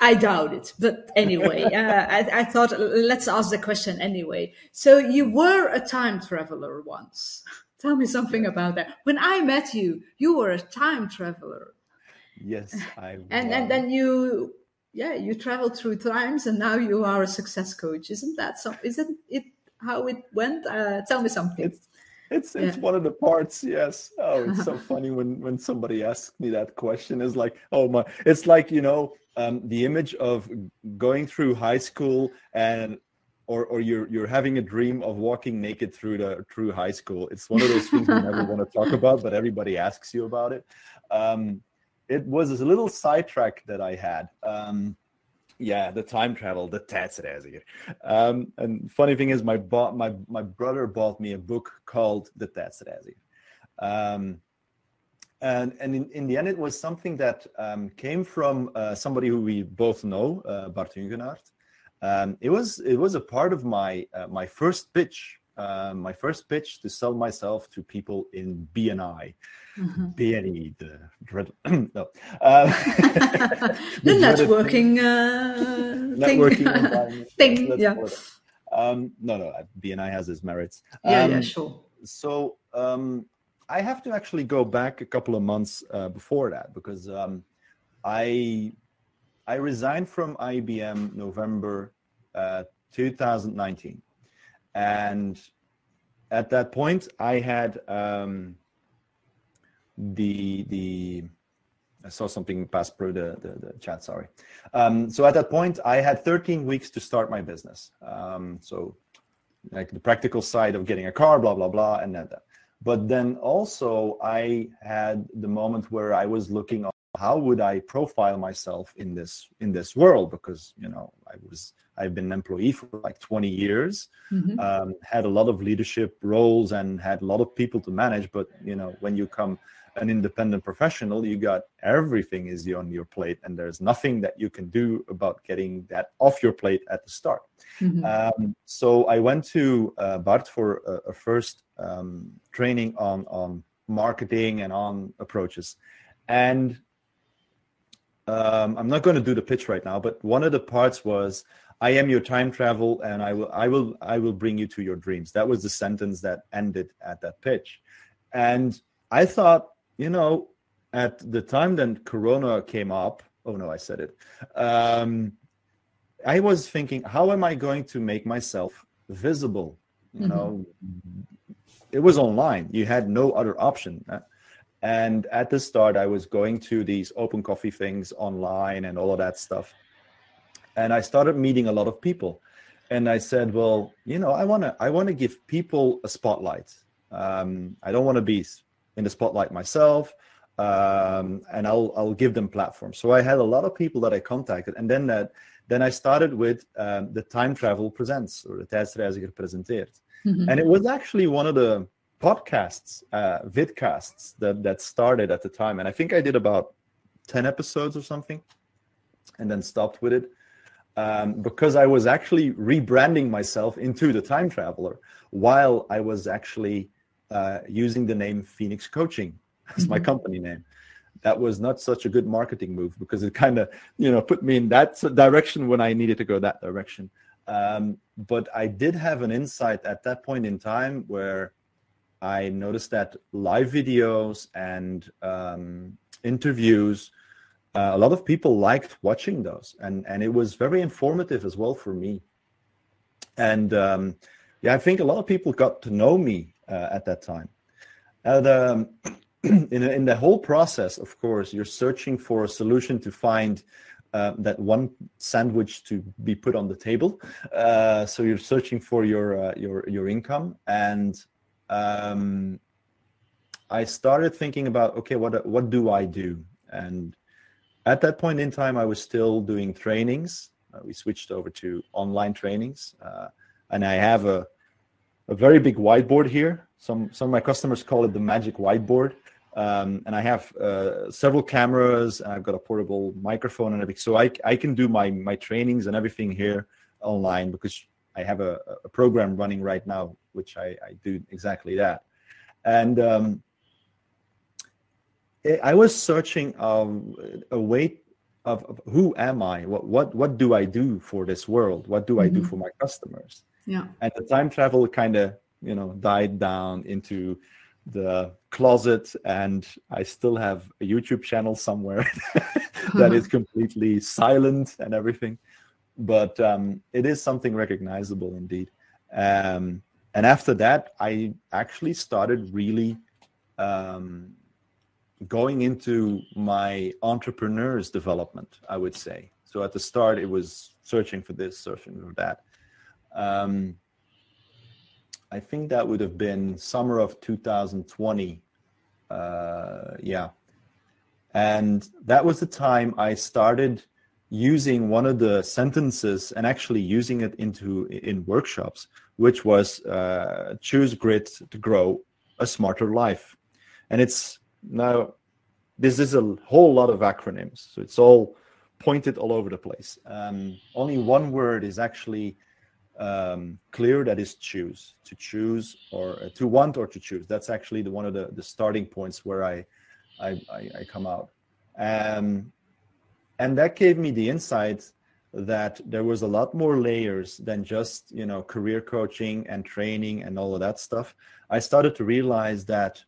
I doubt it. But anyway, uh, I, I, thought let's ask the question anyway. So you were a time traveler once. Tell me something about that. When I met you, you were a time traveler. Yes, I. and and then you, yeah, you traveled through times, and now you are a success coach. Isn't that so? Isn't it how it went? Uh, tell me something. It's it's, it's yeah. one of the parts. Yes. Oh, it's so funny when when somebody asks me that question. Is like, oh my! It's like you know um, the image of going through high school and or or you're you're having a dream of walking naked through the through high school. It's one of those things you never want to talk about, but everybody asks you about it. Um, it was a little sidetrack that I had. Um, yeah, the time travel, the tijdreiziger. Um, and funny thing is, my bought my my brother bought me a book called The Tijdreiziger. Um, and and in, in the end, it was something that um, came from uh, somebody who we both know, uh, Bart Hugenaert. Um, it was it was a part of my uh, my first pitch, uh, my first pitch to sell myself to people in BNI. Mm-hmm. BNI, the dread, no, uh, the, networking uh, networking thing. thing yeah. Um, no, no, BNI has its merits. Yeah, um, yeah, sure. So um, I have to actually go back a couple of months uh, before that because um, I I resigned from IBM November uh, 2019, and at that point I had um, the the I saw something pass through the, the, the chat. Sorry. Um, so at that point, I had 13 weeks to start my business. Um, so, like the practical side of getting a car, blah blah blah, and then that. But then also, I had the moment where I was looking how would I profile myself in this in this world because you know I was I've been an employee for like 20 years, mm-hmm. um, had a lot of leadership roles and had a lot of people to manage. But you know when you come an independent professional, you got everything is on your plate, and there's nothing that you can do about getting that off your plate at the start. Mm-hmm. Um, so I went to uh, Bart for a, a first um, training on on marketing and on approaches, and um, I'm not going to do the pitch right now, but one of the parts was I am your time travel and I will I will I will bring you to your dreams. That was the sentence that ended at that pitch. And I thought, you know, at the time then Corona came up, oh no, I said it. Um, I was thinking, how am I going to make myself visible? You mm-hmm. know, it was online. You had no other option. And at the start, I was going to these open coffee things online and all of that stuff. And I started meeting a lot of people. And I said, well, you know, I want to I want to give people a spotlight. Um, I don't want to be in the spotlight myself. Um, and I'll I'll give them platforms. So I had a lot of people that I contacted, and then that then I started with um, the Time Travel Presents or the Tijdreiziger presenteert, mm-hmm. and it was actually one of the podcasts, uh, vidcasts that that started at the time, and I think I did about ten episodes or something, and then stopped with it. Um, because I was actually rebranding myself into the time traveler while I was actually uh, using the name Phoenix Coaching as mm-hmm. my company name. That was not such a good marketing move because it kind of, you know, put me in that direction when I needed to go that direction. Um, but I did have an insight at that point in time where I noticed that live videos and um, interviews, uh, a lot of people liked watching those, and and it was very informative as well for me. And um, yeah, I think a lot of people got to know me uh, at that time. And um, in, in the whole process, of course, you're searching for a solution to find uh, that one sandwich to be put on the table. Uh, so you're searching for your uh, your your income, and um, I started thinking about okay, what what do I do? And at that point in time, I was still doing trainings. Uh, we switched over to online trainings, uh, and I have a a very big whiteboard here. Some some of my customers call it the magic whiteboard. Um, and I have uh, several cameras. And I've got a portable microphone and everything, so I I can do my my trainings and everything here online because I have a, a program running right now, which I, I do exactly that. And um, I was searching um, a way of, of, who am I? What what what do I do for this world? What do I mm-hmm. do for my customers? Yeah. And the time travel kind of you know died down into the closet and i still have a youtube channel somewhere that is completely silent and everything but um, it is something recognizable indeed um, and after that i actually started really um, going into my entrepreneur's development i would say so at the start it was searching for this searching for that um, I think that would have been summer of 2020. Uh, yeah. And that was the time I started using one of the sentences and actually using it into in workshops, which was uh, choose grit to grow a smarter life. And it's now this is a whole lot of acronyms, so it's all pointed all over the place. Um, only one word is actually um, clear that is choose to choose or uh, to want or to choose that's actually the one of the, the starting points where I, I I, come out um, and that gave me the insight that there was a lot more layers than just you know career coaching and training and all of that stuff i started to realize that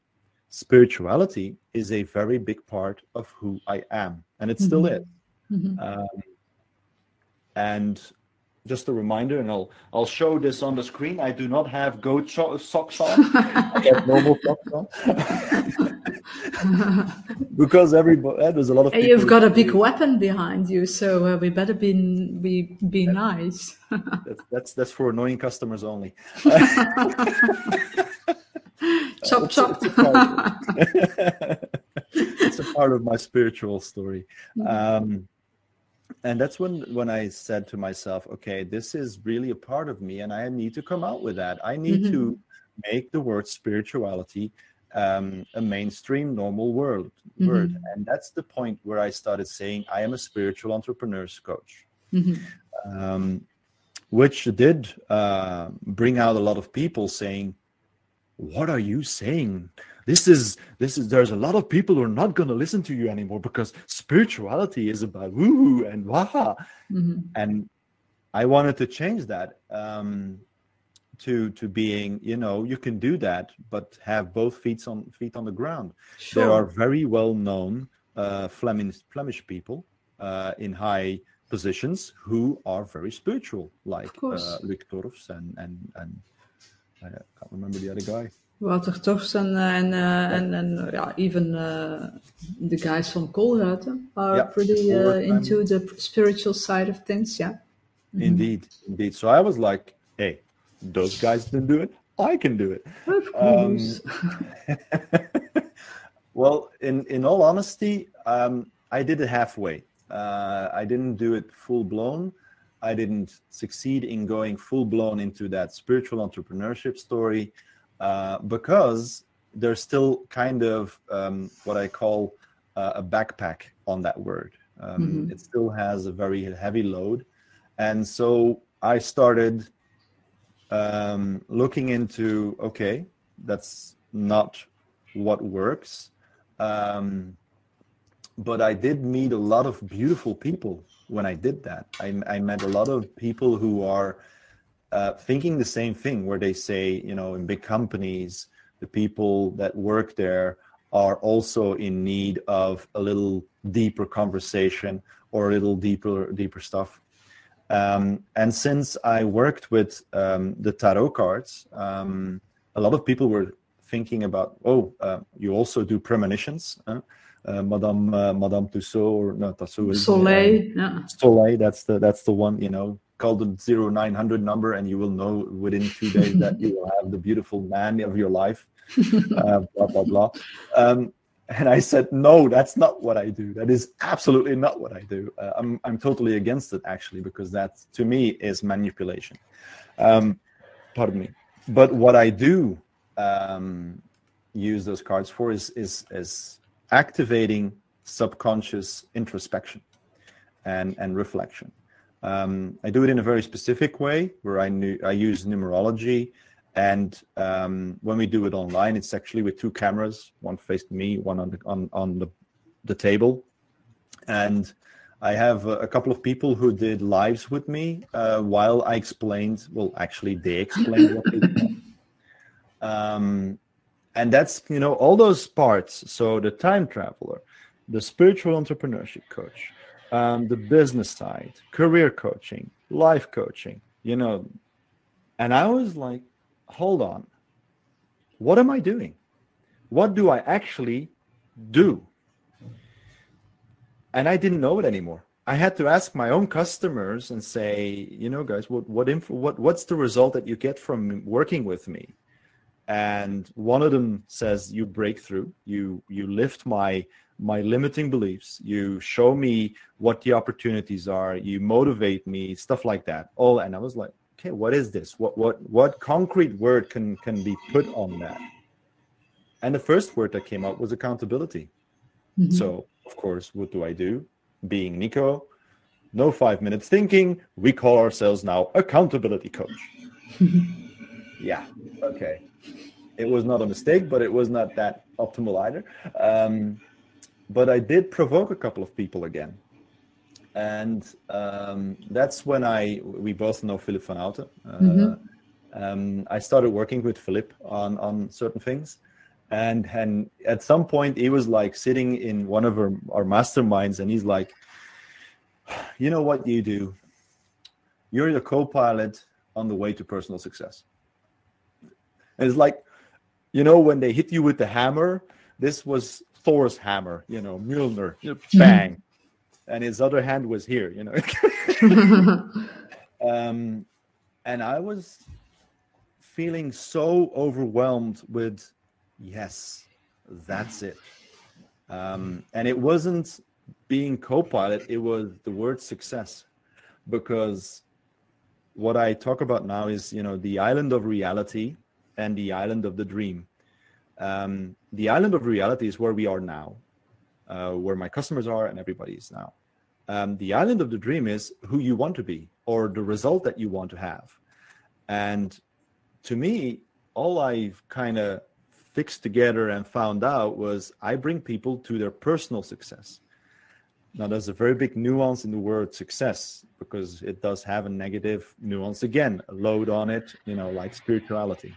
spirituality is a very big part of who i am and it still mm-hmm. is mm-hmm. Um, and just a reminder, and I'll I'll show this on the screen. I do not have goat socks on. I have normal socks on. because everybody eh, there's a lot of. You've got a big weapon behind you, so uh, we better be be be nice. that's, that's that's for annoying customers only. chop chop. It's a, part of my spiritual story. Mm. Um, and that's when when i said to myself okay this is really a part of me and i need to come out with that i need mm-hmm. to make the word spirituality um, a mainstream normal world mm-hmm. word and that's the point where i started saying i am a spiritual entrepreneurs coach mm-hmm. um, which did uh, bring out a lot of people saying what are you saying this is this is there's a lot of people who are not going to listen to you anymore because spirituality is about woo and waha mm-hmm. and i wanted to change that um, to to being you know you can do that but have both feet on feet on the ground sure. there are very well known uh, flemish flemish people uh, in high positions who are very spiritual like uh, Luc Torfs and and and I can't remember the other guy Walter Torfsen and uh, and and yeah, even uh, the guys from Koolruiten are yeah, pretty uh, into the spiritual side of things. Yeah. Mm-hmm. Indeed, indeed. So I was like, hey, those guys didn't do it. I can do it. Of course. Um, well, in in all honesty, um, I did it halfway. Uh, I didn't do it full blown. I didn't succeed in going full blown into that spiritual entrepreneurship story uh, because there's still kind of um, what I call uh, a backpack on that word. Um, mm-hmm. It still has a very heavy load. And so I started um, looking into okay, that's not what works. Um, but I did meet a lot of beautiful people when I did that. I, I met a lot of people who are uh, thinking the same thing, where they say, you know, in big companies, the people that work there are also in need of a little deeper conversation or a little deeper deeper stuff. Um, and since I worked with um, the tarot cards, um, a lot of people were thinking about, oh, uh, you also do premonitions. Huh? Uh, Madame uh, Madame Tussaud or no Tussaud Soleil, yeah. Soleil. That's the that's the one. You know, call the zero nine hundred number, and you will know within two days that you will have the beautiful man of your life. Uh, blah blah blah. And I said, no, that's not what I do. That is absolutely not what I do. Uh, I'm I'm totally against it actually because that to me is manipulation. Um, pardon me. but what I do um, use those cards for is is is activating subconscious introspection and and reflection. Um, I do it in a very specific way where I knew, I use numerology, and um, when we do it online, it's actually with two cameras, one facing me, one on the on on the the table, and I have a, couple of people who did lives with me uh, while I explained. Well, actually, they explained what they did. Um, and that's you know all those parts. So the time traveler, the spiritual entrepreneurship coach, um, the business side, career coaching, life coaching. You know, and I was like, hold on, what am I doing? What do I actually do? and I didn't know it anymore. I had to ask my own customers and say, you know, guys, what what info, what what's the result that you get from working with me? And one of them says, you break through, you you lift my my limiting beliefs, you show me what the opportunities are, you motivate me, stuff like that. All and I was like, okay, what is this? What what what concrete word can can be put on that? And the first word that came out was accountability. Mm-hmm. So of course, what do I do? Being Nico, no five minutes thinking, we call ourselves now accountability coach. yeah, okay. It was not a mistake, but it was not that optimal either. Um, but I did provoke a couple of people again. And um, that's when I, we both know Philip van Houten. Uh, mm-hmm. um, I started working with Philip on, on certain things and and at some point he was like sitting in one of our, our masterminds and he's like you know what you do you're the co-pilot on the way to personal success and it's like you know when they hit you with the hammer this was thor's hammer you know mjolnir bang mm-hmm. And his other hand was here you know um and i was feeling so overwhelmed with Yes, that's it. Um, and it wasn't being co-pilot; it was the word success, because what I talk about now is you know the island of reality and the island of the dream. Um, the island of reality is where we are now, uh, where my customers are and everybody is now. Um, the island of the dream is who you want to be or the result that you want to have. And to me, all I've kind of fixed together and found out was I bring people to their personal success. Now, there's a very big nuance in the word success because it does have a negative nuance again, a load on it, you know, like spirituality.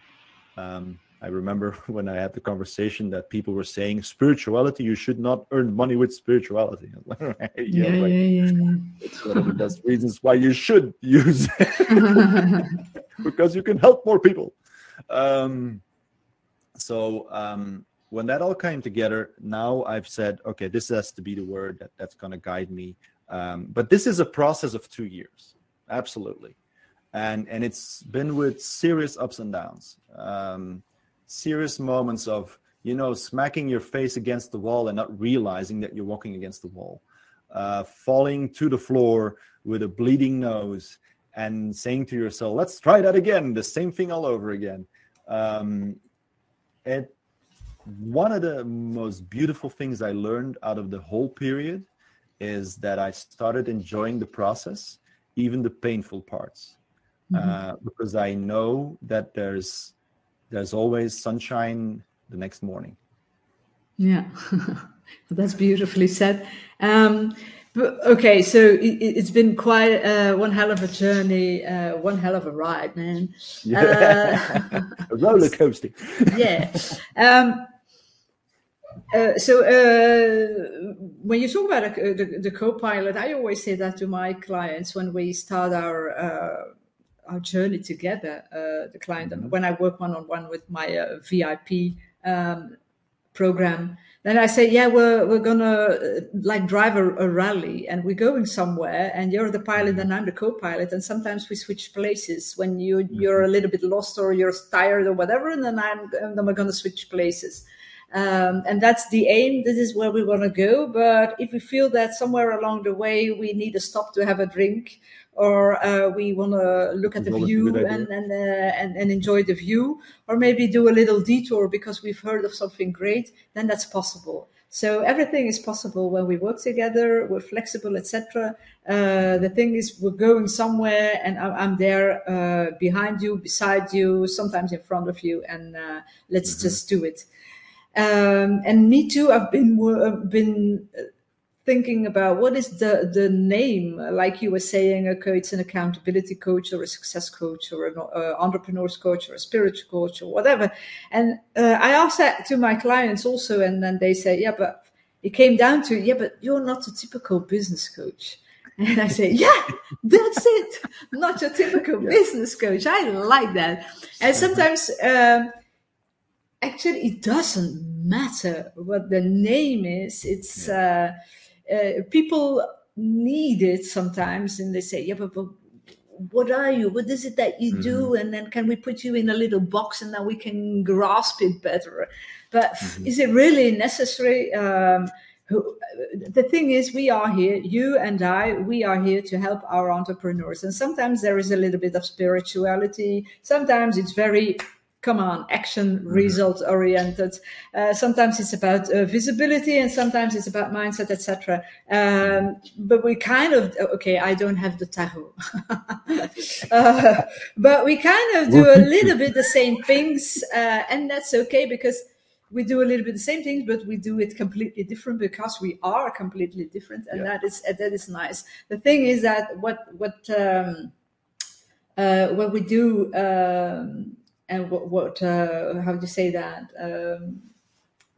Um, I remember when I had the conversation that people were saying spirituality, you should not earn money with spirituality. yeah, yeah, yeah, yeah, It's one of the best reasons why you should use it because you can help more people. Um, so um, when that all came together, now I've said, okay, this has to be the word that, that's going to guide me. Um, but this is a process of two years, absolutely, and and it's been with serious ups and downs, um, serious moments of you know smacking your face against the wall and not realizing that you're walking against the wall, uh, falling to the floor with a bleeding nose and saying to yourself, "Let's try that again," the same thing all over again. Um, it one of the most beautiful things I learned out of the whole period is that I started enjoying the process, even the painful parts, mm-hmm. uh, because I know that there's there's always sunshine the next morning. Yeah, that's beautifully said. Um, but, okay, so it, has been quite uh, one hell of a journey, uh, one hell of a ride, man. Yeah. Uh, a roller coaster. yeah. Um, uh, so uh, when you talk about a, the, the, co-pilot, I always say that to my clients when we start our uh, our journey together. the client, mm-hmm. when I work one on one with my VIP um, program, then I say, yeah, we're, we're to uh, like drive a, a, rally and we're going somewhere and you're the pilot and I'm the co-pilot. And sometimes we switch places when you, you're a little bit lost or you're tired or whatever. And then I'm, and then we're to switch places. Um, and that's the aim. This is where we want to go. But if we feel that somewhere along the way we need a stop to have a drink, or uh, we want to look at the view and and, uh, and, and enjoy the view, or maybe do a little detour because we've heard of something great, then that's possible. So everything is possible when we work together. We're flexible, etc. Uh, the thing is, we're going somewhere, and I'm there uh, behind you, beside you, sometimes in front of you, and uh, let's mm-hmm. just do it. Um, and me too. I've been been thinking about what is the the name like you were saying okay it's an accountability coach or a success coach or an uh, entrepreneur's coach or a spiritual coach or whatever. And uh, i ask that to my clients also and then they say yeah but it came down to yeah but you're not a typical business coach. And i say yeah that's it. Not your typical yeah. business coach. I like that. And sometimes um, actually it doesn't matter what the name is. It's uh, uh, people need it sometimes and they say yeah but, but, what are you? What is it that you mm-hmm. do and then can we put you in a little box and then we can grasp it better? But mm-hmm. is it really necessary? Um, the thing is we are here you and i we are here to help our entrepreneurs. And sometimes there is a little bit of spirituality. Sometimes it's very come on, action mm-hmm. result oriented. Uh, sometimes it's about uh, visibility and sometimes it's about mindset, etc. Um, but we kind of, okay, I don't have the tarot, uh, but we kind of do a little bit the same things. Uh, and that's okay because we do a little bit the same things, but we do it completely different because we are completely different. And yeah. that is, that is nice. The thing is that what, what, um, uh, what we do, um, and what, what uh, how do you say that? Um,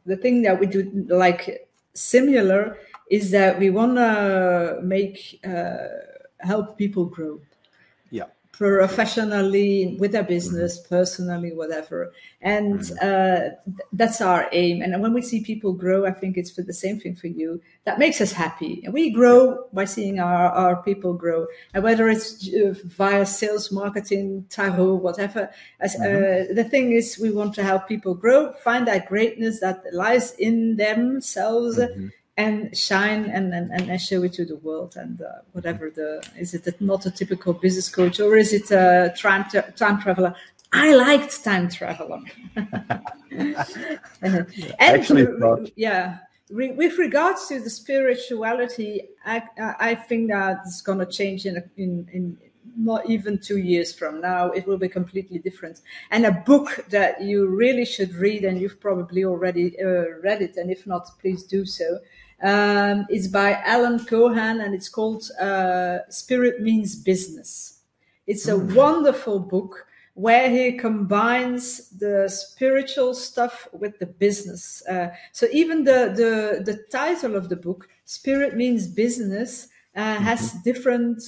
the thing that we do like similar is that we want to make uh, help people grow professionally with their business mm-hmm. personally whatever. And mm-hmm. uh, that's our aim. And when we see people grow i think it's for the same thing for you. That makes us happy. And we grow by seeing our, our people grow. And whether it's uh, via sales marketing tarot whatever as, uh, mm-hmm. uh, the thing is we want to help people grow find that greatness that lies in themselves mm-hmm and shine and, and, and show it to the world and uh, whatever the is it not a typical business coach or is it a time, time traveler? I liked time traveler and Actually, yeah with regards to the spirituality i, I think that it's going to change in, in, in not even two years from now. It will be completely different. And a book that you really should read and you've probably already uh, read it and if not please do so um, it's by Alan Cohen and it's called uh, Spirit Means Business. It's a mm. wonderful book where he combines the spiritual stuff with the business. Uh, so even the, the, the title of the book, Spirit Means Business, uh, has mm-hmm. different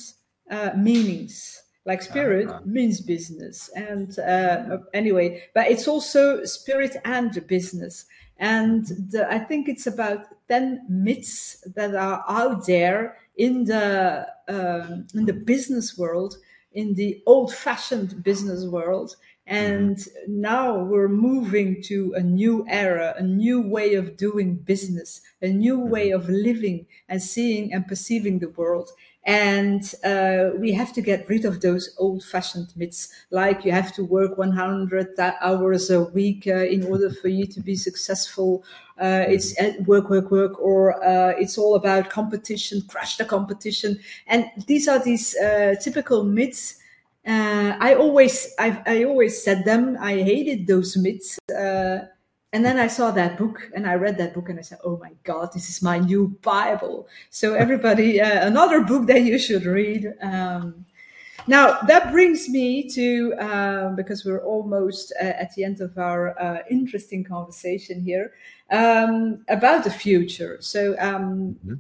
uh, meanings. Like spirit uh-huh. means business, and uh, anyway, but it's also spirit and business. And the, I think it's about 10 myths that are out there in the, um, in the business world, in the old fashioned business world. And now we're moving to a new era, a new way of doing business, a new way of living and seeing and perceiving the world. And uh, we have to get rid of those old fashioned myths, like you have to work 100 hours a week uh, in order for you to be successful. Uh, it's uh, work, work, work, or uh, it's all about competition, crush the competition. And these are these uh, typical myths. I always, I, I, always said them. I hated those myths and then I saw that book and I read that book and I said, oh my God, this is my new Bible. So, everybody, uh, another book that you should read. Um, now, that brings me to, um, because we're almost uh, at the end of our uh, interesting conversation here, um, about the future. So, um, mm-hmm.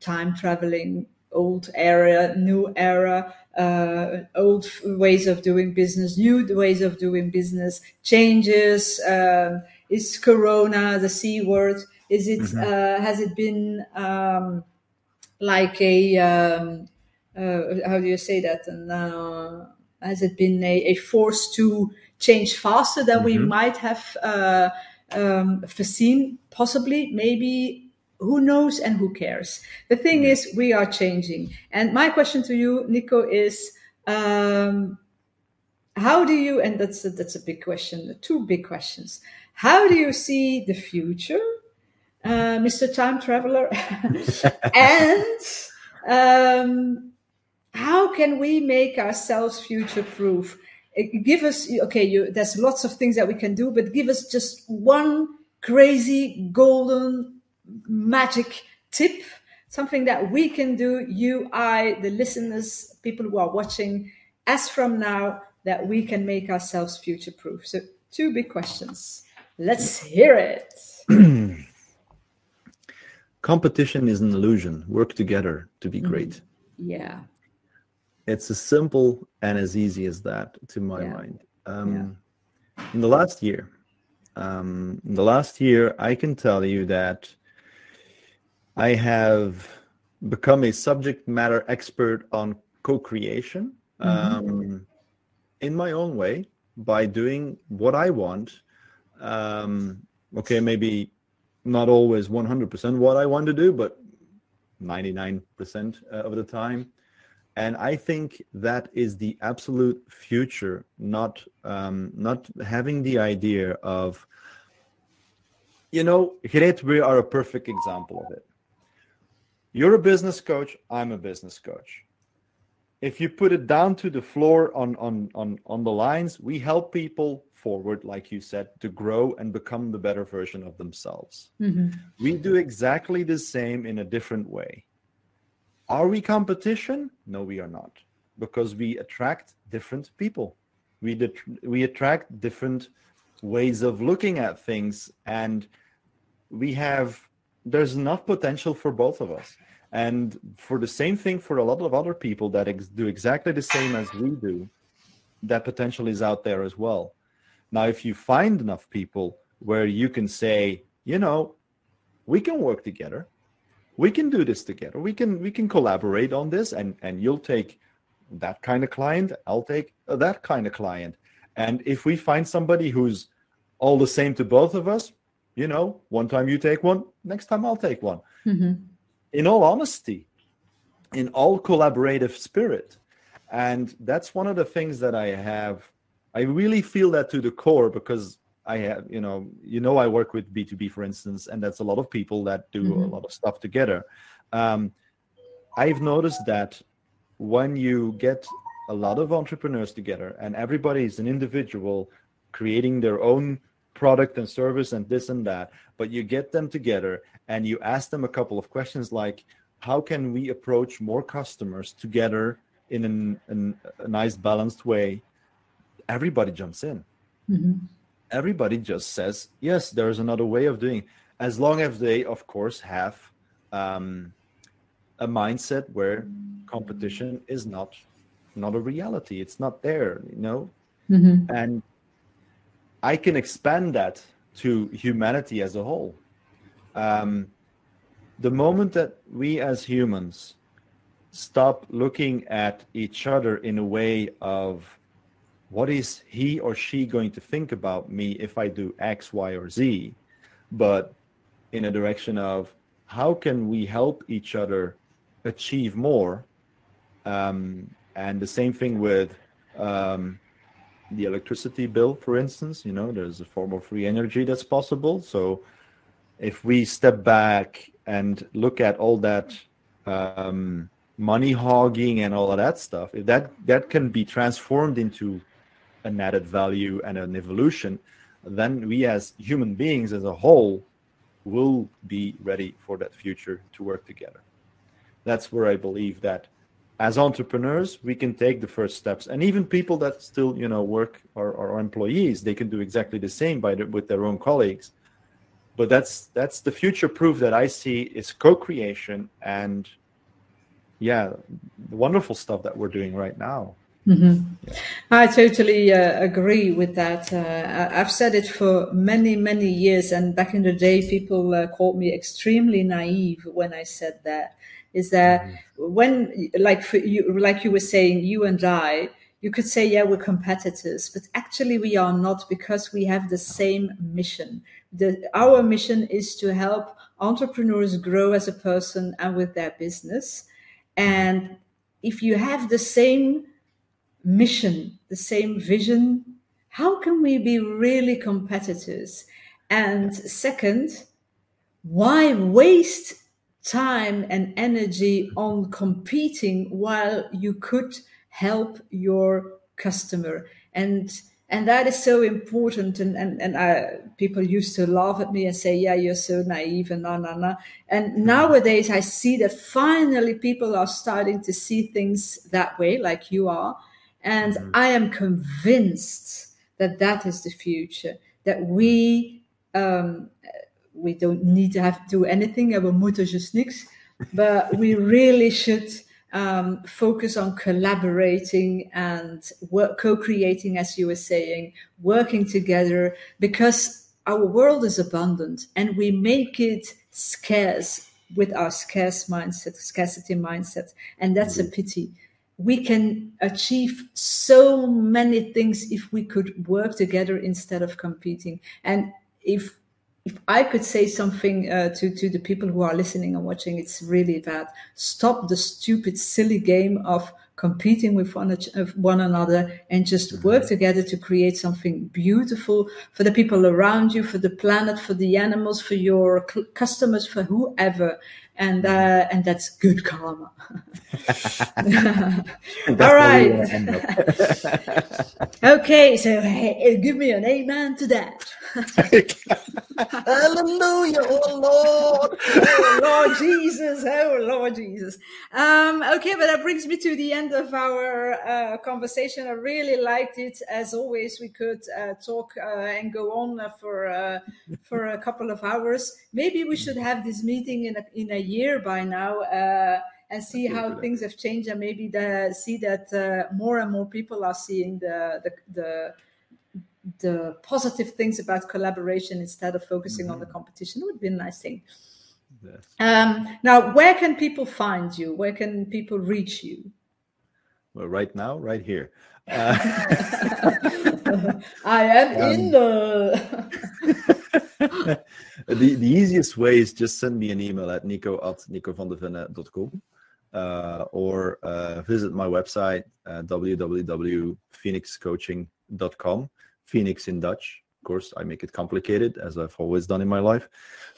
time traveling, old era, new era, uh, old ways of doing business, new ways of doing business, changes. Um, is Corona the C word? Is it mm-hmm. uh, has it been um, like a um, uh, how do you say that? And uh, has it been a, a, force to change faster than mm-hmm. we might have uh, um, foreseen, possibly, maybe, who knows and who cares. The thing is, we are changing. And my question to you, Nico, is um, how do you, and that's a, that's a big question, two big questions. How do you see the future, uh, Mr. Time Traveler? and um, how can we make ourselves future proof? Give us, okay, you, there's lots of things that we can do, but give us just one crazy golden magic tip, something that we can do, you, I, the listeners, people who are watching, as from now, that we can make ourselves future proof. So, two big questions. Let's hear it. Competition is an illusion. Work together to be great. Mm-hmm. Yeah. It's as simple and as easy as that, to my Yeah. mind. Um, In the last year, um, in the last year, I can tell you that I have become a subject matter expert on co-creation um, in my own way by doing what I want. Um, okay, maybe not always 100% what I want to do, but 99% of the time. And I think that is the absolute future, not um, not having the idea of, you know, Greet, we are a perfect example of it. You're a business coach, I'm a business coach. If you put it down to the floor on on on on the lines, we help people forward, like you said, to grow and become the better version of themselves. Mm-hmm. We do exactly the same in a different way. Are we competition? No, we are not, because we attract different people. We det- we attract different ways of looking at things, and we have there's enough potential for both of us. And for the same thing for a lot of other people that ex- do exactly the same as we do, that potential is out there as well. Now, if you find enough people where you can say, you know, we can work together, we can do this together, we can we can collaborate on this, and and you'll take that kind of client, I'll take that kind of client, and if we find somebody who's all the same to both of us, you know, one time you take one, next time I'll take one. Mm-hmm. In all honesty, in all collaborative spirit, and that's one of the things that I have I really feel that to the core because I have, you know, you know, I work with B2B, for instance, and that's a lot of people that do a lot of stuff together. Um, I've noticed that when you get a lot of entrepreneurs together and everybody is an individual creating their own product and service and this and that, but you get them together and you ask them a couple of questions like, how can we approach more customers together in an, an, a nice balanced way? Everybody jumps in. Everybody just says, yes, there's another way of doing, as long as they, of course, have um, a mindset where competition is not not a reality. It's not there, you know. And I can expand that to humanity as a whole. Um, the moment that we as humans stop looking at each other in a way of what is he or she going to think about me if I do X, Y, or Z, but in a direction of how can we help each other achieve more? Um, and the same thing with um, the electricity bill, for instance. You know, there's a form of free energy that's possible. So if we step back and look at all that um, money hogging and all of that stuff, if that that can be transformed into an added value and an evolution, then we as human beings as a whole will be ready for that future to work together. That's where I believe that as entrepreneurs we can take the first steps. And even people that still you know work or are employees they can do exactly the same by the, with their own colleagues. But that's that's the future proof that i see is co-creation and yeah the wonderful stuff that we're doing right now I totally uh, agree with that. Uh, I've said it for many, many years, and back in the day, people uh, called me extremely naive when I said that. Is that when, like for you, like you were saying, you and I, you could say, yeah, we're competitors, but actually we are not because we have the same mission. The, our mission is to help entrepreneurs grow as a person and with their business. And if you have the same mission, the same vision, how can we be really competitors? And second, why waste time and energy on competing while you could help your customer? And and that is so important and and, and I, people used to laugh at me and say yeah you're so naive and na na na and mm-hmm. nowadays i see that finally people are starting to see things that way like you are and mm-hmm. i am convinced that that is the future that we um, we don't need to have to do anything we moeten just niks but we really should um, focus on collaborating and work, co-creating, as you were saying, working together, because our world is abundant and we make it scarce with our scarce mindset, scarcity mindset, and that's mm-hmm. a pity. We can achieve so many things if we could work together instead of competing. And if if I could say something uh, to to the people who are listening and watching, it's really that stop the stupid, silly game of competing with one, one another and just mm-hmm. work together to create something beautiful for the people around you, for the planet, for the animals, for your customers, for whoever and uh, and that's good karma. All right. okay, so hey, give me an amen to that. Hallelujah, oh Lord, oh Lord Jesus, oh Lord Jesus. Um, okay, but that brings me to the end of our uh, conversation. I really liked it. As always, we could uh, talk uh, and go on for uh, for a couple of hours. Maybe we should have this meeting in a in a year by now uh, and see how things have changed and maybe the, see that uh, more and more people are seeing the, the, the the positive things about collaboration instead of focusing mm-hmm. on the mm-hmm. competition. It would be a nice thing. Um, now where can people find you? Where can people reach you? Well right now right here. Uh, i am um, in the the, the easiest way is just send me an email at nico at nicovandevenne.com uh, or uh, visit my website uh, www.phoenixcoaching.com phoenix in dutch of course i make it complicated as i've always done in my life.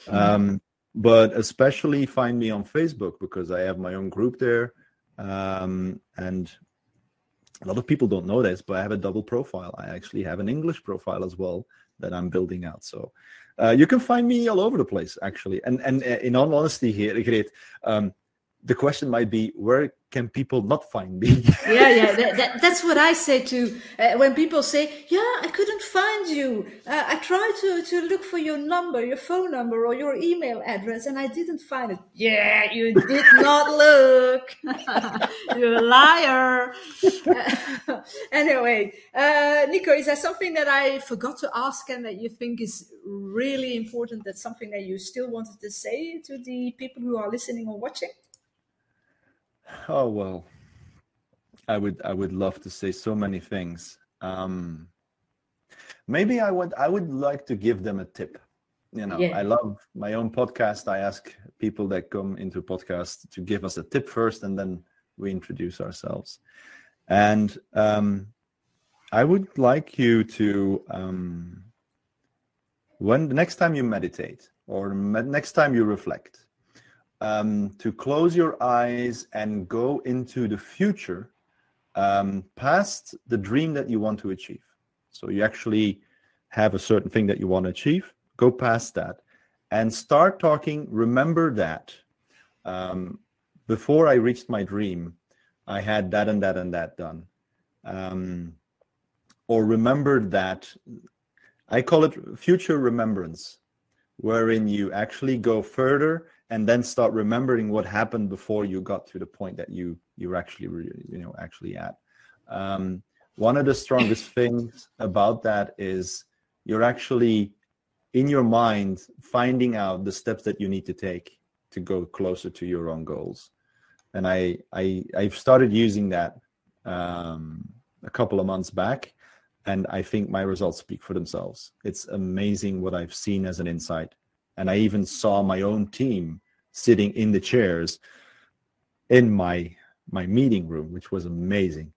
Um, but especially find me on facebook because i have my own group there. Um, and a lot of people don't know this but i have a double profile. I actually have an english profile as well that i'm building out. So uh, you can find me all over the place, actually. And and uh, in all honesty, here, great. Um, the question might be where can people not find me? Yeah yeah that, that, that's what i say too. Uh, when people say yeah i couldn't find you. Uh, i tried to, to look for your number your phone number or your email address and i didn't find it. Yeah you did not look. You're a liar. Anyway uh, nico is there something that i forgot to ask and that you think is really important that's something that you still wanted to say to the people who are listening or watching Oh well, I would I would love to say so many things. Um, maybe I would I would like to give them a tip. You know, yeah. I love my own podcast. I ask people that come into podcast to give us a tip first, and then we introduce ourselves. And um, I would like you to um, when the next time you meditate or next time you reflect um, to close your eyes and go into the future um, past the dream that you want to achieve. So you actually have a certain thing that you want to achieve, go past that and start talking. Remember that um, before I reached my dream, I had that and that and that done. Um, or remember that I call it future remembrance, wherein you actually go further and then start remembering what happened before you got to the point that you you're actually you know actually at. Um, one of the strongest things about that is you're actually in your mind finding out the steps that you need to take to go closer to your own goals. And i i i've started using that um, a couple of months back and I think my results speak for themselves. It's amazing what I've seen as an insight, and I even saw my own team sitting in the chairs in my my meeting room, which was amazing.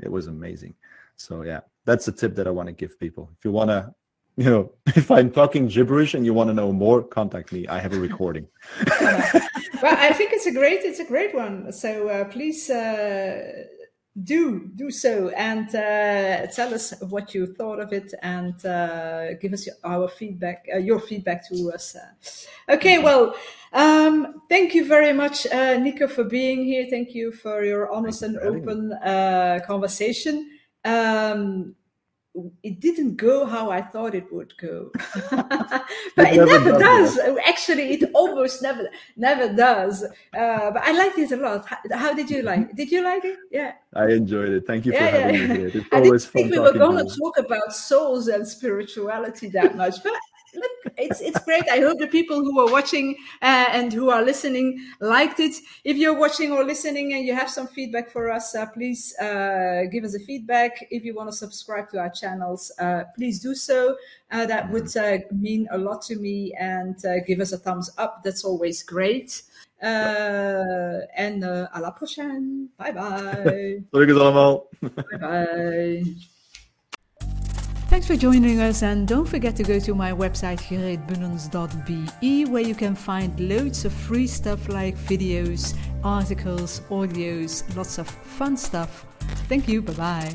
It was amazing. So yeah, that's a tip that I want to give people. If you want to, you know, if I'm talking gibberish and you want to know more, contact me. I have a recording. well, I think it's a great it's a great one. So uh, please uh, do do so and uh, tell us what you thought of it and uh, give us your, our feedback uh, your feedback to us. Okay well um, thank you very much uh, nico for being here. Thank you for your honest and open uh, conversation. Um, it didn't go how I thought it would go. but it, it never, does. Actually, it almost never never does. Uh, but I like it a lot. How, how, did you like it? Did you like it? Yeah. I enjoyed it. Thank you for yeah, having yeah. me here. It's always I didn't think we were going to talk about souls and spirituality that much, but look, it's it's great. I hope the people who are watching uh, and who are listening liked it. If you're watching or listening and you have some feedback for us, uh, please uh, give us a feedback. If you want to subscribe to our channels, uh, please do so. Uh, that would uh, mean a lot to me and give us a thumbs up. That's always great. en à la prochaine. Bye bye. allemaal. bye bye. Thanks for joining us and don't forget to go to my website greetbunnens.be where you can find loads of free stuff like videos, articles, audios, lots of fun stuff. Thank you, bye bye.